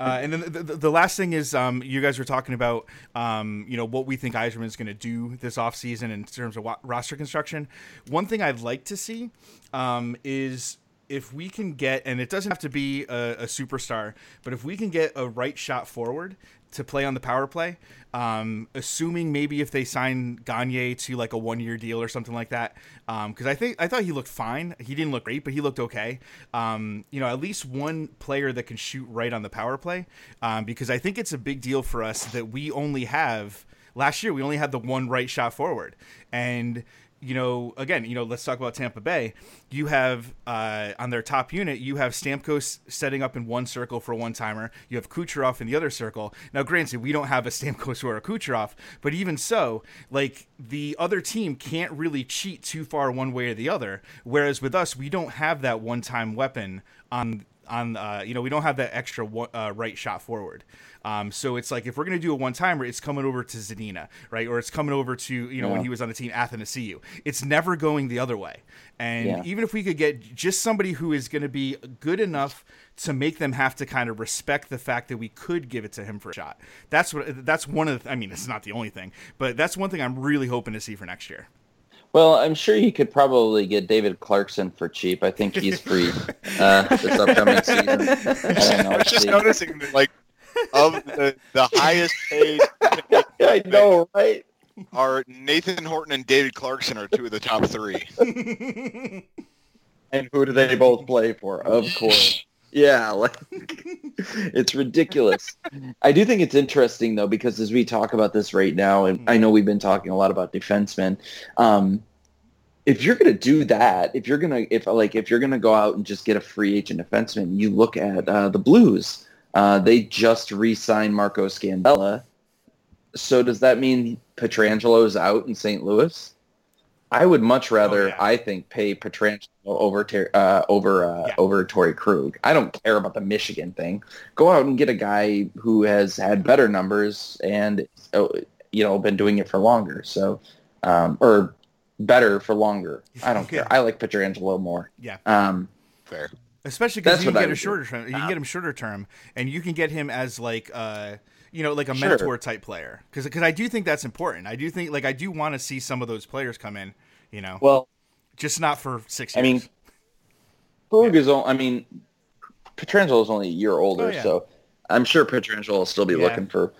Speaker 4: uh, and then the, the, the last thing is um, you guys were talking about um, you know what we think Yzerman is going to do this offseason in terms of wa- roster construction. One thing I'd like to see um, is if we can get, and it doesn't have to be a, a superstar, but if we can get a right shot forward to play on the power play, um, assuming maybe if they sign Gagner to like a one year deal or something like that, because I think I thought he looked fine. He didn't look great, but he looked okay. Um, you know, at least one player that can shoot right on the power play, um, because I think it's a big deal for us that we only have last year we only had the one right shot forward and you know again you know let's talk about tampa bay. You have uh, on their top unit you have stamkos setting up in one circle for a one timer. You have kucherov in the other circle. Now granted we don't have a stamkos or a kucherov but even so like the other team can't really cheat too far one way or the other. Whereas with us we don't have that one time weapon on on uh, you know we don't have that extra one, uh, right shot forward. Um, so it's like if we're gonna do a one timer, it's coming over to Zadina, right? Or it's coming over to you know when he was on the team Athanasiu. It's never going the other way. And
Speaker 1: Yeah.
Speaker 4: even if we could get just somebody who is going to be good enough to make them have to kind of respect the fact that we could give it to him for a shot. That's what that's one of the, I mean it's not the only thing, but that's one thing I'm really hoping to see for next year.
Speaker 1: Well, I'm sure you could probably get David Clarkson for cheap. I think he's free uh, this upcoming season. I don't know.
Speaker 2: I was just noticing that, like, of the, the highest paid,
Speaker 1: I know, right?
Speaker 2: are Nathan Horton and David Clarkson are two of the top three.
Speaker 1: And who do they both play for? Of course. Yeah, like it's ridiculous. I do think it's interesting though because as we talk about this right now, and I know we've been talking a lot about defensemen. Um, if you're gonna do that, if you're gonna if like if you're gonna go out and just get a free agent defenseman, you look at uh, the Blues. Uh, they just re-signed Marco Scandella. So does that mean Pietrangelo's out in St. Louis? I would much rather,
Speaker 4: yeah.
Speaker 1: I think, pay Pietrangelo over uh, over uh,
Speaker 4: Yeah.
Speaker 1: over Torey Krug. I don't care about the Michigan thing. Go out and get a guy who has had better numbers and uh, you know been doing it for longer. So, um, or better for longer. I don't care. I like Pietrangelo more.
Speaker 4: Yeah.
Speaker 1: Um,
Speaker 2: Fair.
Speaker 4: Especially because you can get a
Speaker 1: would do.
Speaker 4: shorter term. You can get him shorter term, and you can get him as like uh you know like a
Speaker 1: Sure.
Speaker 4: mentor type player. Because I do think that's important. I do think like I do want to see some of those players come in. You know,
Speaker 1: well,
Speaker 4: just not for six
Speaker 1: I
Speaker 4: years.
Speaker 1: mean, Krug is. on- I mean, Pietrangelo is only a year older,
Speaker 4: Oh, yeah.
Speaker 1: so I'm sure Pietrangelo will still be
Speaker 4: Yeah.
Speaker 1: looking for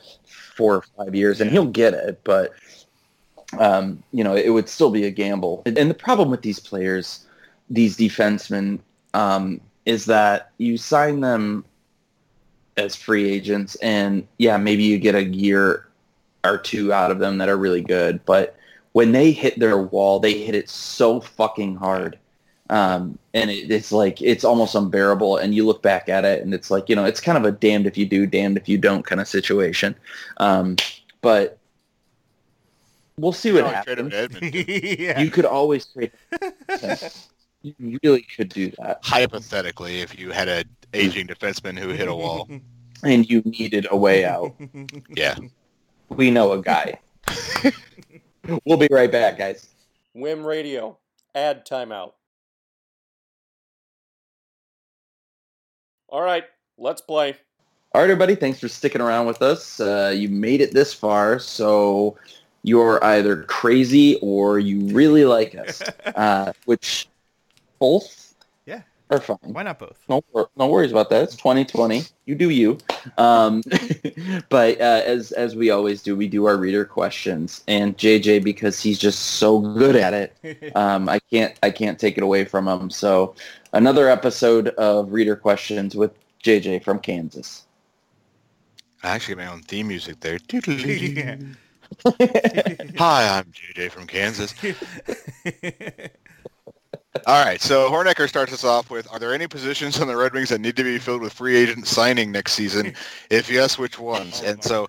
Speaker 1: four or five years, and he'll get it. But um, you know, it would still be a gamble. And, and the problem with these players, these defensemen, um, is that you sign them as free agents, and yeah, maybe you get a year or two out of them that are really good, but when they hit their wall, they hit it so fucking hard. Um, and it, it's like it's almost unbearable. And you look back at it, and it's like you know, it's kind of a damned if you do, damned if you don't kind of situation. Um, but we'll see what
Speaker 2: Probably trade him
Speaker 1: happens.
Speaker 4: yeah.
Speaker 1: You could always trade. you really could do that,
Speaker 2: Hypothetically, if you had a aging defenseman who hit a wall.
Speaker 1: and you needed a way out.
Speaker 2: Yeah.
Speaker 1: We know a guy. we'll be right back, guys.
Speaker 6: Wim Radio. Ad timeout. All right, let's play.
Speaker 1: All right, everybody. Thanks for sticking around with us. Uh, you made it this far, so you're either crazy or you really like us, uh, which both. Are fine.
Speaker 4: Why not both?
Speaker 1: No, no worries about that. It's 2020. You do you. Um, but uh, as as we always do, we do our reader questions. And JJ, because he's just so good at it, um, I can't I can't take it away from him. So another episode of reader questions with JJ from Kansas.
Speaker 2: I actually got my own theme music there. Hi, I'm JJ from Kansas. All right, so Hornecker starts us off with, are there any positions on the Red Wings that need to be filled with free agent signing next season? If yes, which ones? And so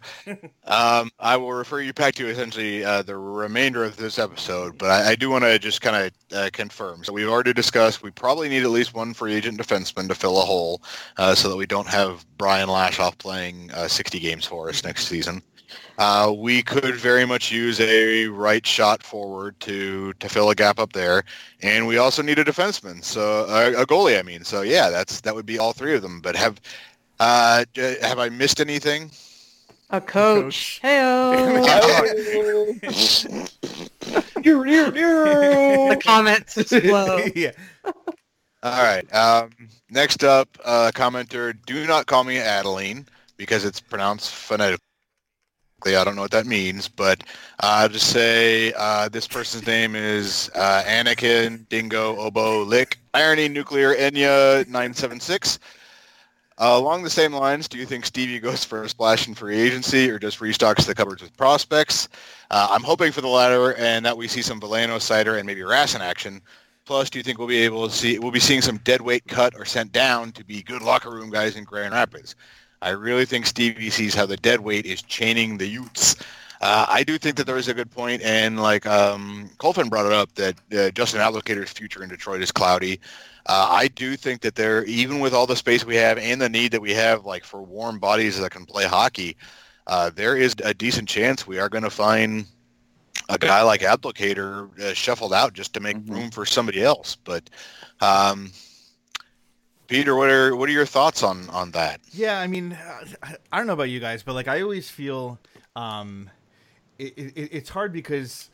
Speaker 2: um, I will refer you back to essentially uh, the remainder of this episode, but I, I do want to just kind of uh, confirm. So we've already discussed we probably need at least one free agent defenseman to fill a hole uh, so that we don't have Brian Lashoff playing uh, 60 games for us next season. Uh, we could very much use a right shot forward to to fill a gap up there, and we also need a defenseman, so a, a goalie. I mean, so yeah, that's that would be all three of them. But have uh, have I missed anything?
Speaker 5: A coach. Heyo. the comments explode.
Speaker 4: yeah.
Speaker 2: All right. Um, next up, uh, commenter, do not call me Adeline because it's pronounced phonetically. I don't know what that means, but uh, I'll just say uh, this person's name is uh, Anakin Dingo Obo Lick Irony Nuclear Enya 976. Uh, along the same lines, do you think Stevie goes for a splash in free agency or just restocks the cupboards with prospects? Uh, I'm hoping for the latter and that we see some Veleno, Seider, and maybe Rass in action. Plus, do you think we'll be able to see we'll be seeing some dead weight cut or sent down to be good locker room guys in Grand Rapids? I really think Stevie sees how the dead weight is chaining the Utes. Uh, I do think that there is a good point, and like um, Colfin brought it up, that uh, Justin Abdelkader's future in Detroit is cloudy. Uh, I do think that there, even with all the space we have and the need that we have, like for warm bodies that can play hockey, uh, there is a decent chance we are going to find a guy like Abdelkader uh, shuffled out just to make room for somebody else. But um, Peter, what are what are your thoughts on on that?
Speaker 4: Yeah, I mean, uh, I don't know about you guys, but like I always feel um, it, it, it's hard because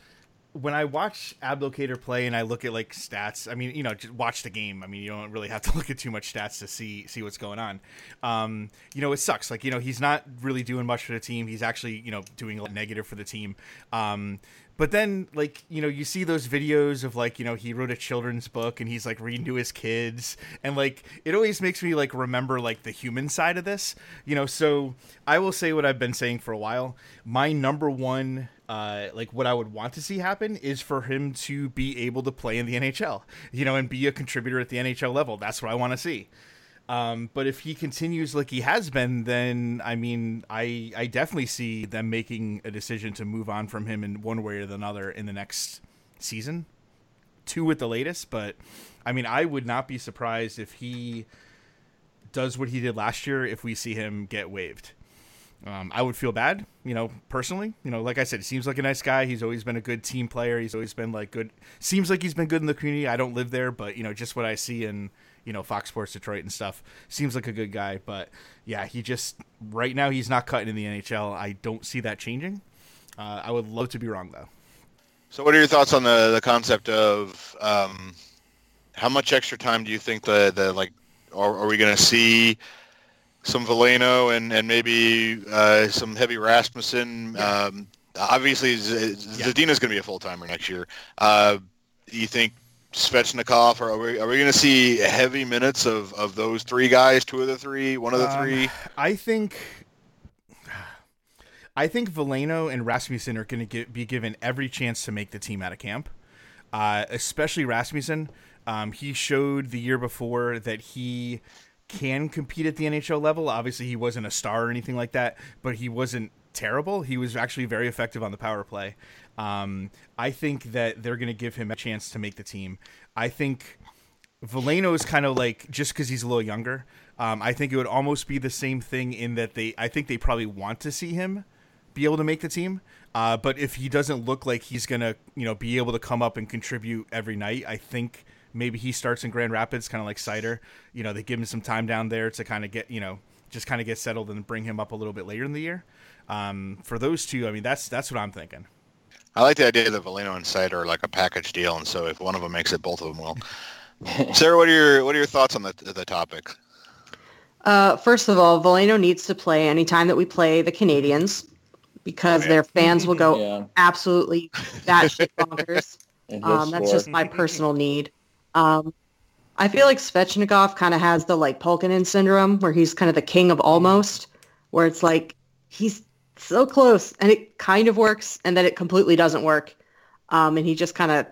Speaker 4: when I watch Abdelkader play and I look at like stats, I mean, you know, just watch the game. I mean, you don't really have to look at too much stats to see see what's going on. Um, you know, it sucks. Like, you know, he's not really doing much for the team. He's actually, you know, doing a negative for the team. Um, but then, like, you know, you see those videos of like, you know, he wrote a children's book and he's like reading to his kids, and like, it always makes me like remember like the human side of this, you know. So I will say what I've been saying for a while. My number one uh, like what I would want to see happen is for him to be able to play in the NHL, you know, and be a contributor at the NHL level. That's what I want to see. Um, but if he continues like he has been, then I mean, I I definitely see them making a decision to move on from him in one way or another in the next season, two at the latest. But I mean, I would not be surprised if he does what he did last year if we see him get waived. Um, I would feel bad, you know, personally. You know, like I said, he seems like a nice guy. He's always been a good team player. He's always been like good. Seems like he's been good in the community. I don't live there, but you know, just what I see in you know Fox Sports Detroit and stuff, seems like a good guy. But yeah, he just right now he's not cutting in the NHL. I don't see that changing. Uh, I would love to be wrong though.
Speaker 2: So, what are your thoughts on the the concept of um, how much extra time do you think the the like are, are we going to see? some Veleno and and maybe uh, some heavy Rasmussen. Yeah. Um, obviously, Z- Zadina's going to be a full timer next year. Uh, you think Svechnikov, or are we are we going to see heavy minutes of, of those three guys? Two of the three, one of the
Speaker 4: Um,
Speaker 2: three.
Speaker 4: I think. I think Veleno and Rasmussen are going to be given every chance to make the team out of camp, uh, especially Rasmussen. Um, he showed the year before that he can compete at the NHL level. Obviously, he wasn't a star or anything like that, but he wasn't terrible. He was actually very effective on the power play. Um, I think that they're going to give him a chance to make the team. I think Veleno is kind of like just because he's a little younger. Um, I think it would almost be the same thing in that they. I think they probably want to see him be able to make the team. Uh, but if he doesn't look like he's gonna, you know, be able to come up and contribute every night, I think maybe he starts in Grand Rapids, kind of like Seider. You know, they give him some time down there to kind of get, you know, just kind of get settled and bring him up a little bit later in the year. Um, for those two, I mean, that's that's what I'm thinking.
Speaker 2: I like the idea that Veleno and Seider are like a package deal, and so if one of them makes it, both of them will. Sarah, what are your what are your thoughts on the the topic?
Speaker 5: Uh, first of all, Veleno needs to play anytime that we play the Canadiens because their fans will go
Speaker 1: Yeah.
Speaker 5: absolutely batshit bonkers. Um, that's just my personal need. Um, I feel like Svechnikov kind of has the like Pulkkinen syndrome where he's kind of the king of almost, where it's like he's so close and it kind of works and then it completely doesn't work. Um, and he just kind of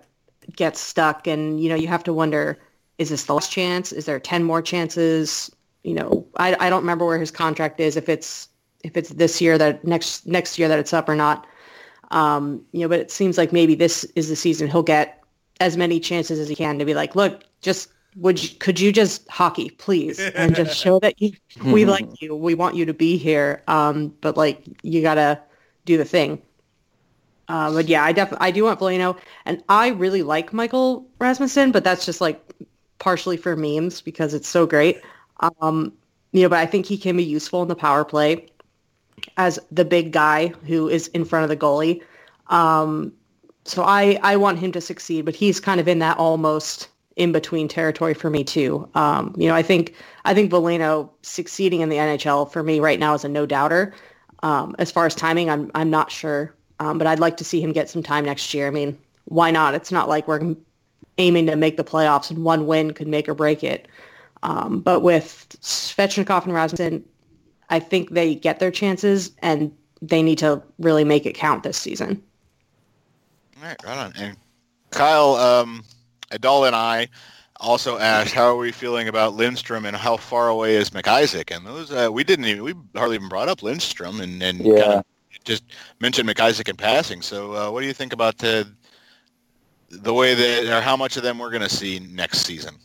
Speaker 5: gets stuck and, you know, you have to wonder, is this the last chance? Is there 10 more chances? You know, I, I don't remember where his contract is, if it's if it's this year that next next year that it's up or not. Um, you know, but it seems like maybe this is the season he'll get as many chances as he can to be like, look, just would you, could you just hockey, please, and just show that you, we like you, we want you to be here. Um, but like you gotta do the thing. Uh, but yeah, I definitely I do want Veleno, and I really like Michael Rasmussen, but that's just like partially for memes because it's so great. Um, you know, but I think he can be useful in the power play as the big guy who is in front of the goalie. Um, so I, I want him to succeed, but he's kind of in that almost in between territory for me too. Um, you know, I think I think Veleno succeeding in the NHL for me right now is a no doubter. Um, as far as timing, I'm I'm not sure, um, but I'd like to see him get some time next year. I mean, why not? It's not like we're aiming to make the playoffs, and one win could make or break it. Um, but with Svechnikov and Rasmussen, I think they get their chances, and they need to really make it count this season.
Speaker 2: All right, right on. And Kyle, um, Adal and I also asked, how are we feeling about Lindstrom and how far away is McIsaac? And those uh, we didn't even we hardly even brought up Lindstrom and and
Speaker 1: Yeah.
Speaker 2: kind of just mentioned McIsaac in passing. So uh, what do you think about the the way that or how much of them we're going to see next season?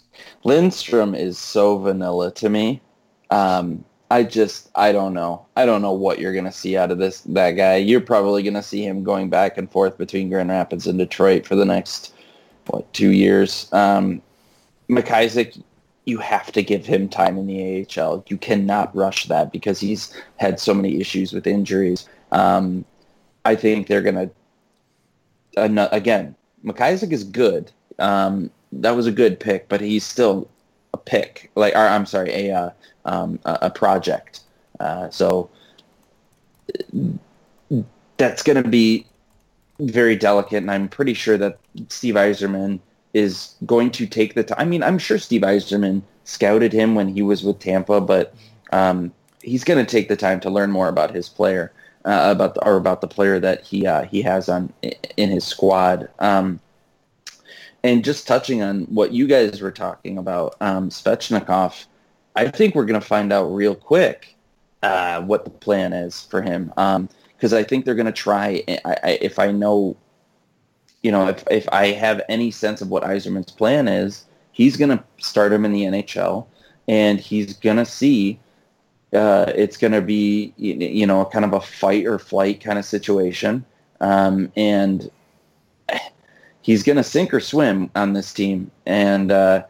Speaker 1: Lindstrom is so vanilla to me. Um, I just I don't know. I don't know what you're gonna see out of this that guy. You're probably gonna see him going back and forth between Grand Rapids and Detroit for the next what two years. Um, McIsaac, you have to give him time in the AHL. You cannot rush that because he's had so many issues with injuries. Um, I think they're gonna again. McIsaac is good. Um, that was a good pick, but he's still a pick. Like, or, I'm sorry, a uh, um, a project. Uh, so that's going to be very delicate, and I'm pretty sure that Steve Yzerman is going to take the time. I mean, I'm sure Steve Yzerman scouted him when he was with Tampa, but um, he's going to take the time to learn more about his player, uh, about the, or about the player that he uh, he has on in his squad. Um, and just touching on what you guys were talking about, um, Svechnikov, I think we're going to find out real quick uh, what the plan is for him. Because I think they're going to try. I, I, if I know, you know, if if I have any sense of what Yzerman's plan is, he's going to start him in the NHL, and he's going to see. Uh, it's going to be, you know, kind of a fight or flight kind of situation, um, and he's going to sink or swim on this team. And uh,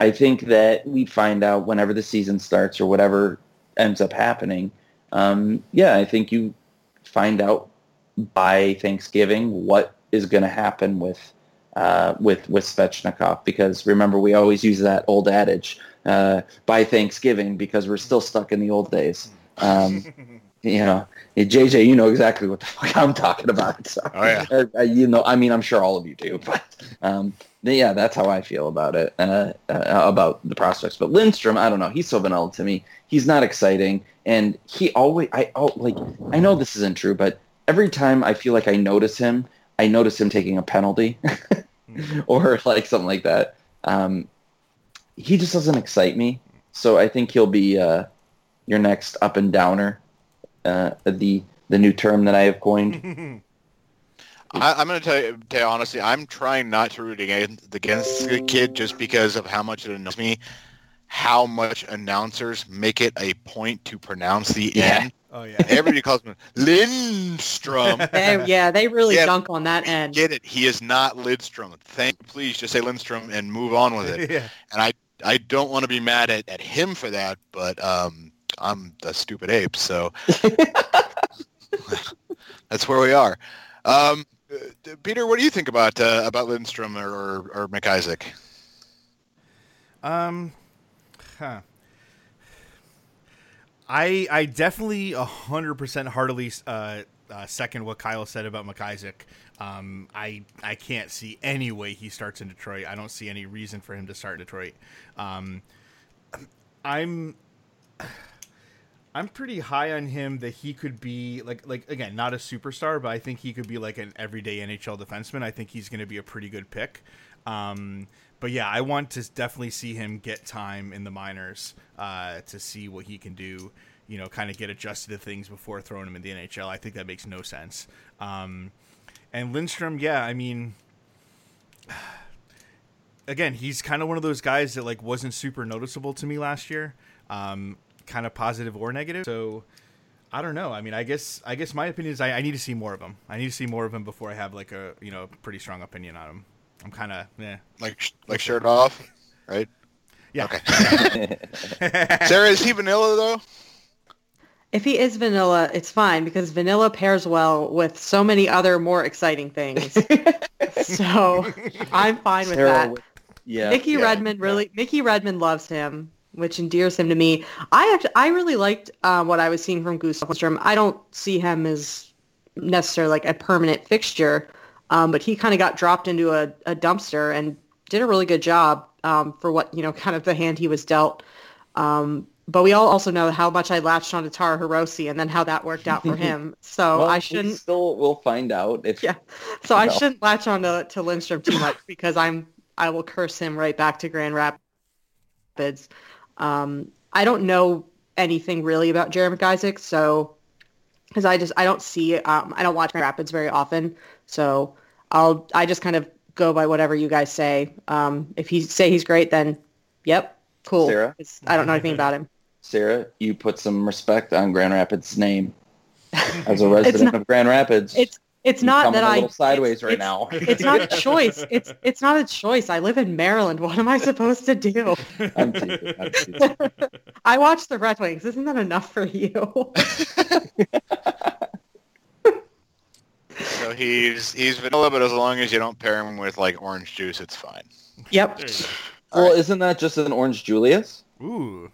Speaker 1: I think that we find out whenever the season starts or whatever ends up happening. Um, yeah, I think you find out by Thanksgiving what is going to happen with uh, with with Svechnikov because remember we always use that old adage uh, by Thanksgiving because we're still stuck in the old days. Um, you know, JJ, you know exactly what the fuck I'm talking about. So,
Speaker 2: Oh, yeah.
Speaker 1: uh, you know, I mean, I'm sure all of you do, but um, yeah, that's how I feel about it, uh, uh, about the prospects. But Lindstrom, I don't know. He's so vanilla to me. He's not exciting, and he always, I oh, like, I know this isn't true, but every time I feel like I notice him, I notice him taking a penalty, or like something like that. Um, he just doesn't excite me. So I think he'll be uh, your next up and downer, uh, the the new term that I have coined.
Speaker 2: I, I'm going to tell you, tell you honestly, I'm trying not to root against, against the kid just because of how much it annoys me, how much announcers make it a point to pronounce the
Speaker 1: Yeah.
Speaker 2: N.
Speaker 4: Oh yeah.
Speaker 2: Everybody calls him Lindstrom.
Speaker 5: They, yeah, they really
Speaker 2: Yeah.
Speaker 5: dunk on that end.
Speaker 2: Get it? He is not Lindstrom. Thank, please just say Lindstrom and move on with it.
Speaker 4: yeah.
Speaker 2: And I, I don't want to be mad at, at him for that, but um, I'm a stupid ape, so that's where we are. Um, uh, Peter, what do you think about uh, about Lindstrom or, or, or McIsaac?
Speaker 4: Um, huh. I I definitely hundred percent heartily uh, uh, second what Kyle said about McIsaac. Um, I I can't see any way he starts in Detroit. I don't see any reason for him to start in Detroit. Um, I'm I'm pretty high on him that he could be like like again not a superstar, but I think he could be like an everyday NHL defenseman. I think he's going to be a pretty good pick. Um, but yeah, I want to definitely see him get time in the minors uh, to see what he can do. You know, kind of get adjusted to things before throwing him in the NHL. I think that makes no sense. Um, and Lindstrom, yeah, I mean, again, he's kind of one of those guys that like wasn't super noticeable to me last year, um, kind of positive or negative. So I don't know. I mean, I guess I guess my opinion is I, I, need to see more of him. I need to see more of him before I have like a you know pretty strong opinion on him. I'm kind of yeah,
Speaker 2: like like shirt off, right?
Speaker 4: Yeah.
Speaker 2: Okay. Sarah, is he vanilla though?
Speaker 5: If he is vanilla, it's fine because vanilla pairs well with so many other more exciting things. so I'm fine with
Speaker 1: Sarah
Speaker 5: that.
Speaker 1: with- yeah.
Speaker 5: Mickey
Speaker 2: yeah,
Speaker 5: Redmond really Mickey Redmond loves him, which endears him to me. I actually I really liked um, what I was seeing from Gustav Lindstrom. I don't see him as necessarily like a permanent fixture, um, but he kind of got dropped into a, a dumpster and did a really good job um, for what you know kind of the hand he was dealt. Um, but we all also know how much I latched on to Taro Hirose and then how that worked out for him. So
Speaker 1: well,
Speaker 5: I shouldn't
Speaker 1: still we'll find out if
Speaker 5: Yeah. So I
Speaker 1: No.
Speaker 5: shouldn't latch on to, to Lindstrom too much because I'm I will curse him right back to Grand Rapids. Um, I don't know anything really about Jeremy McIsaac, so because I just I don't see um, I don't watch Rapids very often, so I'll I just kind of go by whatever you guys say. Um, if you say he's great, then yep, cool.
Speaker 1: Sarah?
Speaker 5: I don't know anything about him.
Speaker 1: Sarah, you put some respect on Grand Rapids' name as a resident
Speaker 5: not-
Speaker 1: of Grand Rapids.
Speaker 5: It's it's not that
Speaker 1: a
Speaker 5: I
Speaker 1: little sideways
Speaker 5: it's-
Speaker 1: right
Speaker 5: it's-
Speaker 1: now.
Speaker 5: it's not a choice. It's it's not a choice. I live in Maryland. What am I supposed to do?
Speaker 1: I'm teasing, I'm teasing.
Speaker 5: I watch the Red Wings. Isn't that enough for you?
Speaker 2: So he's he's vanilla, but as long as you don't pair him with like orange juice, it's fine.
Speaker 5: yep.
Speaker 1: well, isn't that just an orange Julius?
Speaker 4: Ooh,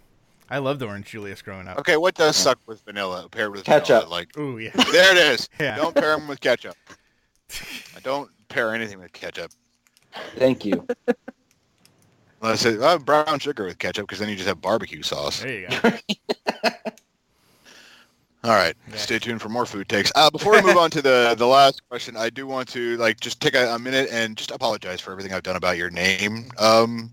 Speaker 4: I loved Orange Julius growing up.
Speaker 2: Okay, what does suck with vanilla paired with
Speaker 1: Ketchup.
Speaker 2: vanilla? Like
Speaker 4: Ooh, yeah.
Speaker 2: there it is.
Speaker 4: Yeah.
Speaker 2: Don't pair them with ketchup. I don't pair anything with ketchup
Speaker 1: Thank you.
Speaker 2: unless it uh, brown sugar with ketchup, because then you just have barbecue sauce.
Speaker 4: There you go.
Speaker 2: All right,
Speaker 4: Yeah.
Speaker 2: stay tuned for more food takes. Uh, before we move on to the the last question, I do want to like just take a, a minute and just apologize for everything I've done about your name, um,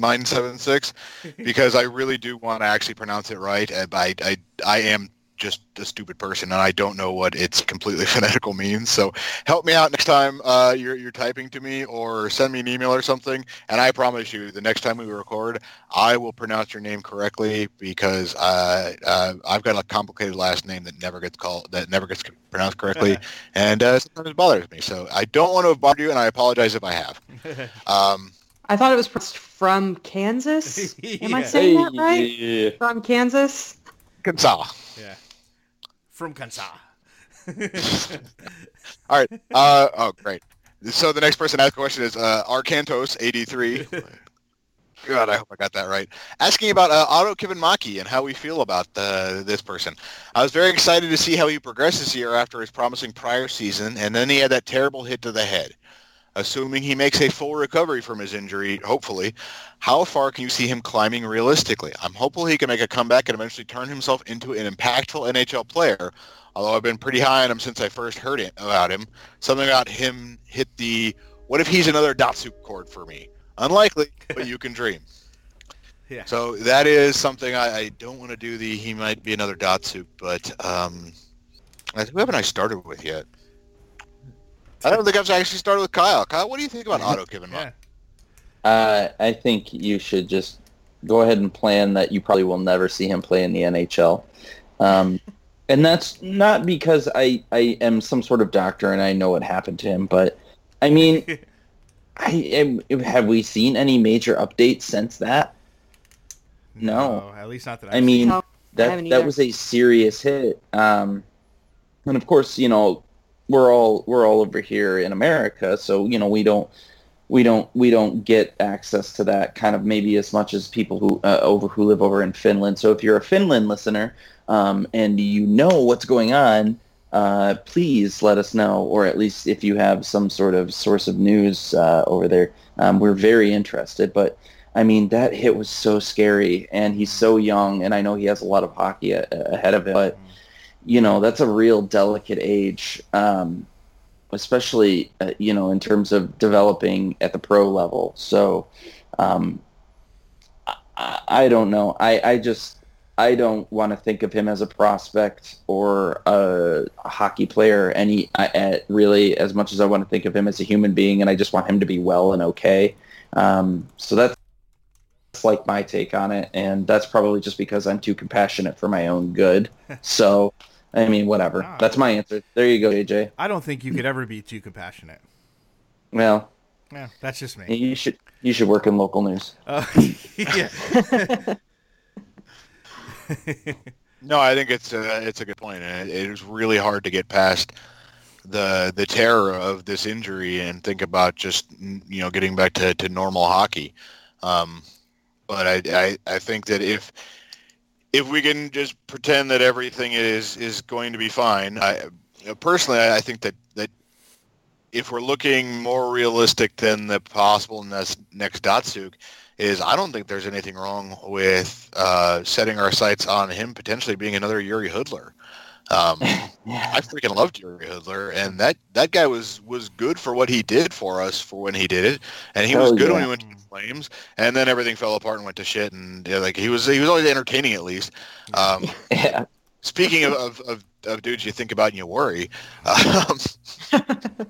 Speaker 2: nine seven six, because I really do want to actually pronounce it right. I I I am just a stupid person and I don't know what its completely phonetical means. So help me out next time uh, you're you're typing to me or send me an email or something. And I promise you, the next time we record, I will pronounce your name correctly because uh, uh, I've got a complicated last name that never gets called that never gets pronounced correctly, and uh, sometimes it bothers me. So I don't want to have bothered you, and I apologize if I have. Um,
Speaker 5: I thought it was pronounced from Kansas. Am I saying that right?
Speaker 1: Yeah.
Speaker 5: From Kansas.
Speaker 2: Kansas.
Speaker 4: Yeah. From Kansas.
Speaker 2: All right. Uh, oh, great. So the next person to ask a question is uh, Arcantos83. God, I hope I got that right. Asking about uh, Otto Kivenmaki and how we feel about uh, this person. I was very excited to see how he progressed this year after his promising prior season, and then he had that terrible hit to the head. Assuming he makes a full recovery from his injury, hopefully, how far can you see him climbing realistically? I'm hopeful he can make a comeback and eventually turn himself into an impactful NHL player, although I've been pretty high on him since I first heard it about him. Something about him hit the, what if he's another Datsyuk chord for me? Unlikely, but you can dream.
Speaker 4: Yeah.
Speaker 2: So that is something I, I don't want to do the, he might be another Datsyuk, but um, I- who haven't I started with yet? I don't think I've actually started with Kyle. Kyle, what do you think about Otto Kivenmaki?
Speaker 4: Yeah.
Speaker 1: Uh, I think you should just go ahead and plan that you probably will never see him play in the NHL. Um, and that's not because I, I am some sort of doctor and I know what happened to him, but I mean, I am, have we seen any major updates since that? No.
Speaker 4: At least not that
Speaker 1: I
Speaker 4: I've
Speaker 1: mean,
Speaker 5: No, I
Speaker 1: that
Speaker 5: haven't
Speaker 1: that was a serious hit. Um, and of course, you know, we're all we're all over here in America, so you know we don't we don't we don't get access to that kind of maybe as much as people who uh, over who live over in Finland. So if you're a Finland listener um, and you know what's going on, uh, please let us know, or at least if you have some sort of source of news uh, over there, um, we're very interested. But I mean, that hit was so scary, and he's so young, and I know he has a lot of hockey a- ahead of him, but you know that's a real delicate age. Um, especially uh, you know in terms of developing at the pro level. So um, I, I don't know. I, I just I don't want to think of him as a prospect or a, a hockey player any I, really as much as I want to think of him as a human being, and I just want him to be well and okay. Um, so that's that's like my take on it, and that's probably just because I'm too compassionate for my own good. So. I mean, whatever. That's my answer. There you go, AJ.
Speaker 4: I don't think you could ever be too compassionate.
Speaker 1: Well,
Speaker 4: Yeah, that's just me.
Speaker 1: you should you should work in local news.
Speaker 4: Uh, yeah.
Speaker 2: No, I think it's a it's a good point, and it, it is really hard to get past the the terror of this injury and think about just you know getting back to, to normal hockey. Um, but I, I I think that if if we can just pretend that everything is is going to be fine, I personally I think that that if we're looking more realistic than the possible next next Datsyuk, is I don't think there's anything wrong with uh, setting our sights on him potentially being another Jiri Hudler. Um, I freaking loved Jiri Hudler, and that, that guy was, was good for what he did for us for when he did it, and he was good
Speaker 1: yeah.
Speaker 2: when he went to the Flames, and then everything fell apart and went to shit, and yeah, like he was he was always entertaining at least. Um,
Speaker 1: yeah.
Speaker 2: Speaking of, of, of, of dudes you think about and you worry, um,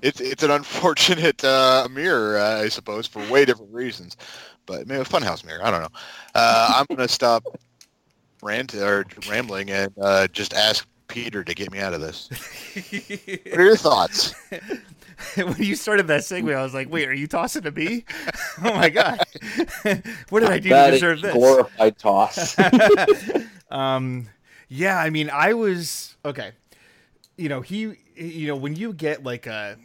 Speaker 2: it's it's an unfortunate uh, mirror, uh, I suppose, for way different reasons. But maybe a funhouse mirror. I don't know. Uh, I'm gonna stop rant or rambling and uh, just ask Peter to get me out of this. what are your thoughts?
Speaker 4: when you started that segue, I was like, "Wait, are you tossing to me? oh my god, what did I do
Speaker 1: That
Speaker 4: to deserve this?"
Speaker 1: glorified toss.
Speaker 4: um, yeah, I mean, I was okay. You know, he, you know, when you get like a,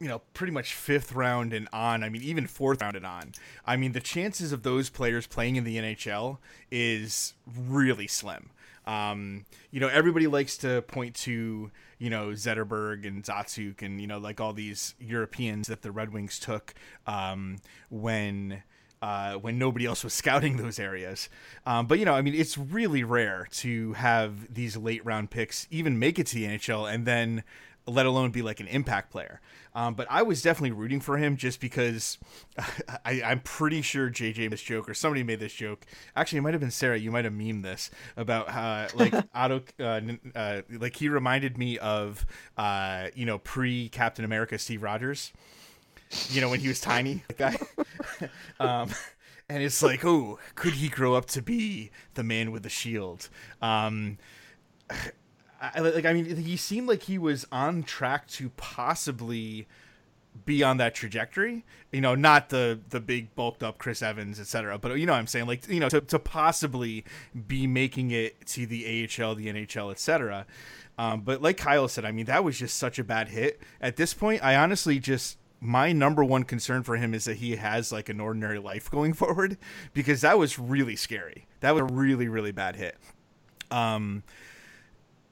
Speaker 4: you know, pretty much fifth round and on. I mean, even fourth round and on. I mean, the chances of those players playing in the NHL is really slim. Um, you know, everybody likes to point to, you know, Zetterberg and Datsyuk and, you know, like all these Europeans that the Red Wings took um, when uh, when nobody else was scouting those areas. Um, but, you know, I mean, it's really rare to have these late round picks even make it to the NHL and then let alone be like an impact player. Um, but I was definitely rooting for him just because I, I'm pretty sure JJ made this joke or somebody made this joke. Actually, it might have been Sarah. You might have memed this about how like Otto, uh, n- uh, like he reminded me of uh, you know pre Captain America Steve Rogers. You know when he was tiny, that um, and it's like, oh, could he grow up to be the man with the shield? Um, I, like I mean, he seemed like he was on track to possibly be on that trajectory. You know, not the the big bulked up Chris Evans, etc. But you know what I'm saying, like you know, to, to possibly be making it to the AHL, the NHL, etc. Um, but like Kyle said, I mean, that was just such a bad hit. At this point, I honestly just my number one concern for him is that he has like an ordinary life going forward because that was really scary. That was a really really bad hit. Um,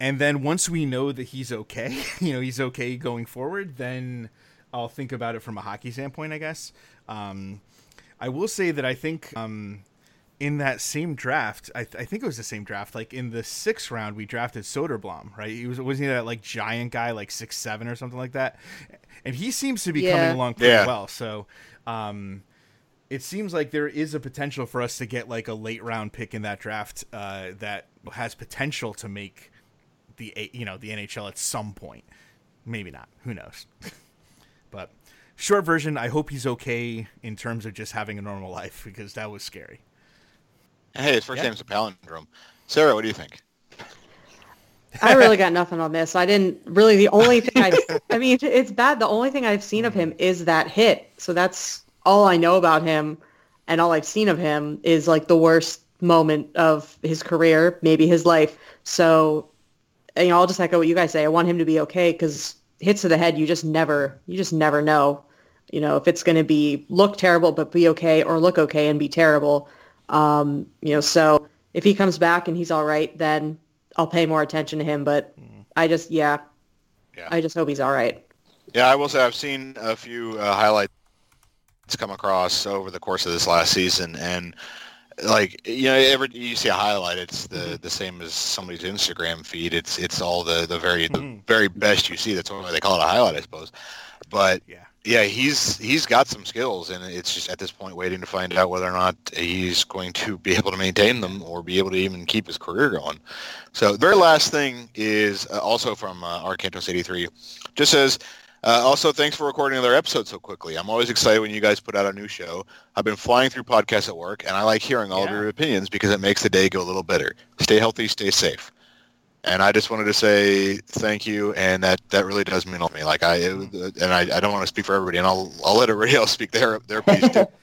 Speaker 4: and then once we know that he's okay, you know, he's okay going forward, then I'll think about it from a hockey standpoint, I guess. Um, I will say that I think um, in that same draft, I, th- I think it was the same draft. Like in the sixth round, we drafted Soderblom, right? He was wasn't he that like giant guy, like six seven or something like that? And he seems to be
Speaker 5: Yeah.
Speaker 4: coming along pretty
Speaker 2: Yeah.
Speaker 4: well. So. Um, it seems like there is a potential for us to get like a late round pick in that draft uh, that has potential to make the you know the NHL at some point. Maybe not. Who knows? but short version, I hope he's okay in terms of just having a normal life because that was scary.
Speaker 2: Hey, his first
Speaker 4: Yeah.
Speaker 2: name's a palindrome. Sarah, what do you think?
Speaker 5: I really got nothing on this. I didn't really. The only thing I, I mean, it's bad. The only thing I've seen of him is that hit. So that's all I know about him, and all I've seen of him is like the worst moment of his career, maybe his life. So, you know, I'll just echo what you guys say. I want him to be okay because hits to the head, you just never, you just never know. You know, if it's going to be look terrible but be okay, or look okay and be terrible. Um, you know, so if he comes back and he's all right, then I'll pay more attention to him. But I just, yeah,
Speaker 2: Yeah.
Speaker 5: I just hope he's all right.
Speaker 2: Yeah, I will say I've seen a few uh, highlights come across over the course of this last season, and like you know, every you see a highlight, it's the the same as somebody's Instagram feed. It's it's all the the very the very best you see. That's why they call it a highlight, I suppose. But
Speaker 4: Yeah.
Speaker 2: yeah, he's he's got some skills, and it's just at this point waiting to find out whether or not he's going to be able to maintain them or be able to even keep his career going. So the very last thing is uh, also from uh, Arcantos eighty three, just says. Uh, also, thanks for recording another episode so quickly. I'm always excited when you guys put out a new show. I've been flying through podcasts at work, and I like hearing all of your opinions because it makes the day go a little better. Stay healthy, stay safe. And I just wanted to say thank you, and that, that really does mean a lot to me. Like I, it, and I, I don't want to speak for everybody, and I'll I'll let everybody else speak their their piece too.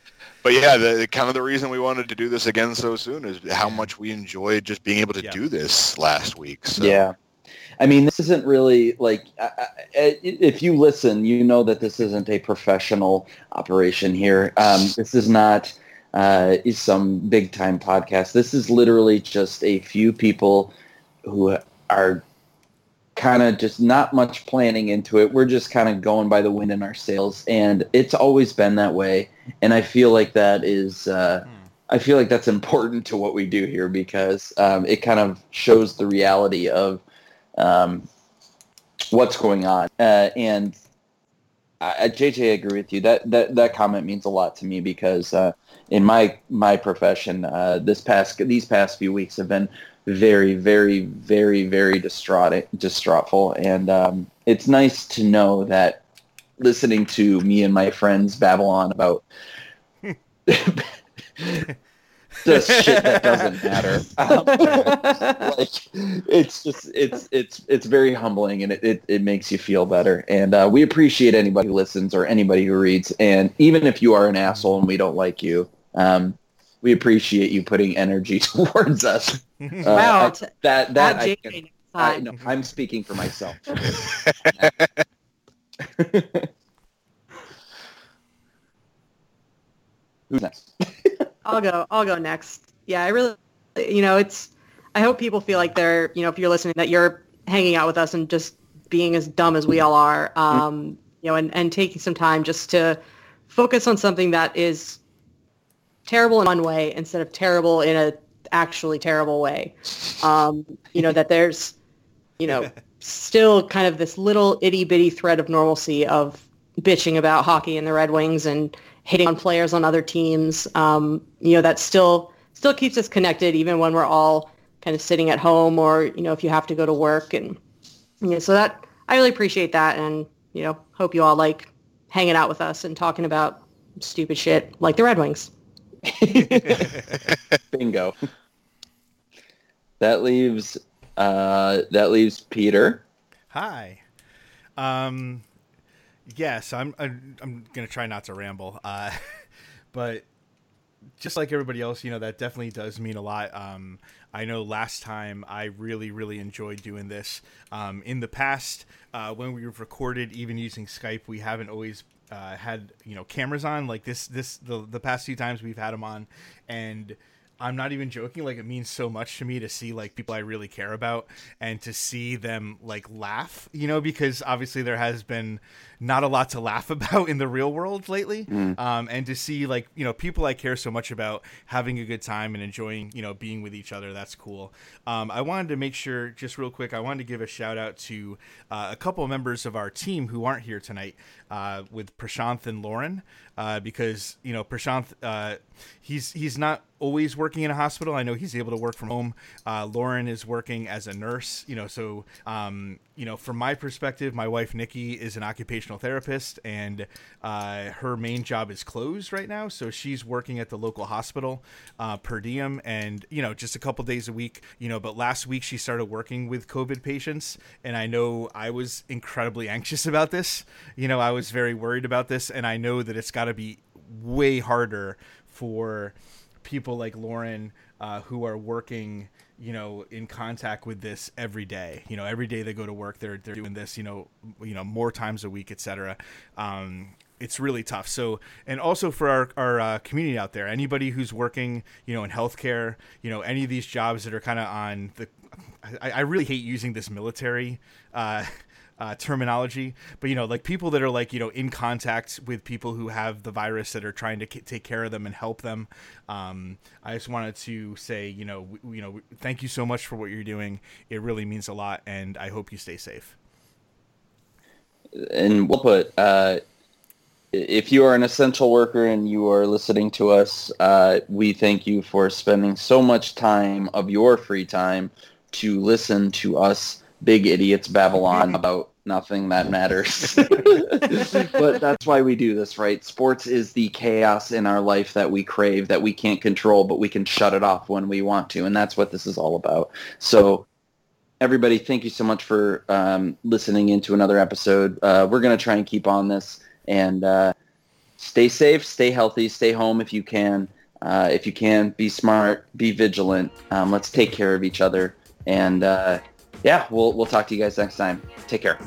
Speaker 2: But yeah, the kind of the reason we wanted to do this again so soon is how much we enjoyed just being able to
Speaker 4: Yeah.
Speaker 2: do this last week. So.
Speaker 1: Yeah. I mean, this isn't really like if you listen, you know that this isn't a professional operation here. Um, this is not uh, is some big time podcast. This is literally just a few people who are kind of just not much planning into it. We're just kind of going by the wind in our sails, and it's always been that way. And I feel like that is. Uh, I feel like that's important to what we do here because um, it kind of shows the reality of um, what's going on. Uh, and I, JJ, I agree with you. That, that that comment means a lot to me because uh, in my my profession, uh, this past these past few weeks have been very, very, very, very distraught, distraughtful, and um, it's nice to know that listening to me and my friends babble on about just shit that doesn't matter. Um, like it's just it's it's it's very humbling and it, it, it makes you feel better. And uh, we appreciate anybody who listens or anybody who reads. And even if you are an asshole and we don't like you, um, we appreciate you putting energy towards us. Uh,
Speaker 5: Wow,
Speaker 1: I-
Speaker 5: t-
Speaker 1: that that
Speaker 5: Add
Speaker 1: I, can, I no, I'm speaking for myself. Who's next?
Speaker 5: I'll go. I'll go next. Yeah, I really, you know, it's. I hope people feel like they're, you know, if you're listening, that you're hanging out with us and just being as dumb as we all are, um, you know, and, and taking some time just to focus on something that is terrible in one way instead of terrible in a actually terrible way. Um, you know, that there's, you know, still kind of this little itty bitty thread of normalcy of bitching about hockey and the Red Wings and hitting on players on other teams. Um, you know, that still still keeps us connected even when we're all kind of sitting at home or, you know, if you have to go to work and you know, so that I really appreciate that and, you know, hope you all like hanging out with us and talking about stupid shit like the Red Wings.
Speaker 1: Bingo. That leaves uh, that leaves Peter.
Speaker 4: Hi. Um, yes, I'm. I'm, I'm gonna try not to ramble. Uh, but just like everybody else, you know, that definitely does mean a lot. Um, I know last time I really, really enjoyed doing this. Um, in the past, uh, when we've recorded, even using Skype, we haven't always uh, had you know cameras on. Like this, this the the past few times we've had them on, and I'm not even joking. Like it means so much to me to see like people I really care about and to see them like laugh, you know, because obviously there has been not a lot to laugh about in the real world lately. Um, and to see like, you know, people I care so much about having a good time and enjoying, you know, being with each other. That's cool. Um, I wanted to make sure just real quick, I wanted to give a shout out to uh, a couple of members of our team who aren't here tonight uh, with Prashanth and Lauren uh, because, you know, Prashanth, uh, he's, he's not always working in a hospital. I know he's able to work from home. Uh, Lauren is working as a nurse, you know, so, um, you know, from my perspective, my wife Nikki is an occupational therapist and uh, her main job is closed right now. So she's working at the local hospital uh, per diem and, you know, just a couple days a week, you know, but last week she started working with COVID patients. And I know I was incredibly anxious about this. You know, I was very worried about this. And I know that it's got to be way harder for people like Lauren uh, who are working, you know, in contact with this every day. You know, every day they go to work, they're they're doing this. You know, you know, more times a week, etc. Um, it's really tough. So, and also for our, our uh, community out there, anybody who's working, you know, in healthcare, you know, any of these jobs that are kind of on the, I, I, really hate using this military uh, uh, terminology, but you know, like people that are like you know in contact with people who have the virus that are trying to take care of them and help them. Um, I just wanted to say, you know, w- you know, thank you so much for what you're doing. It really means a lot, and I hope you stay safe.
Speaker 1: And we'll put. Uh, if you are an essential worker and you are listening to us, uh, we thank you for spending so much time of your free time to listen to us big idiots Babylon about nothing that matters. but that's why we do this, right? Sports is the chaos in our life that we crave, that we can't control, but we can shut it off when we want to. And that's what this is all about. So everybody, thank you so much for um, listening into another episode. Uh, we're going to try and keep on this and uh, stay safe, stay healthy, stay home if you can. Uh, if you can, be smart, be vigilant. Um, let's take care of each other. And uh, yeah, we'll we'll talk to you guys next time. Take care.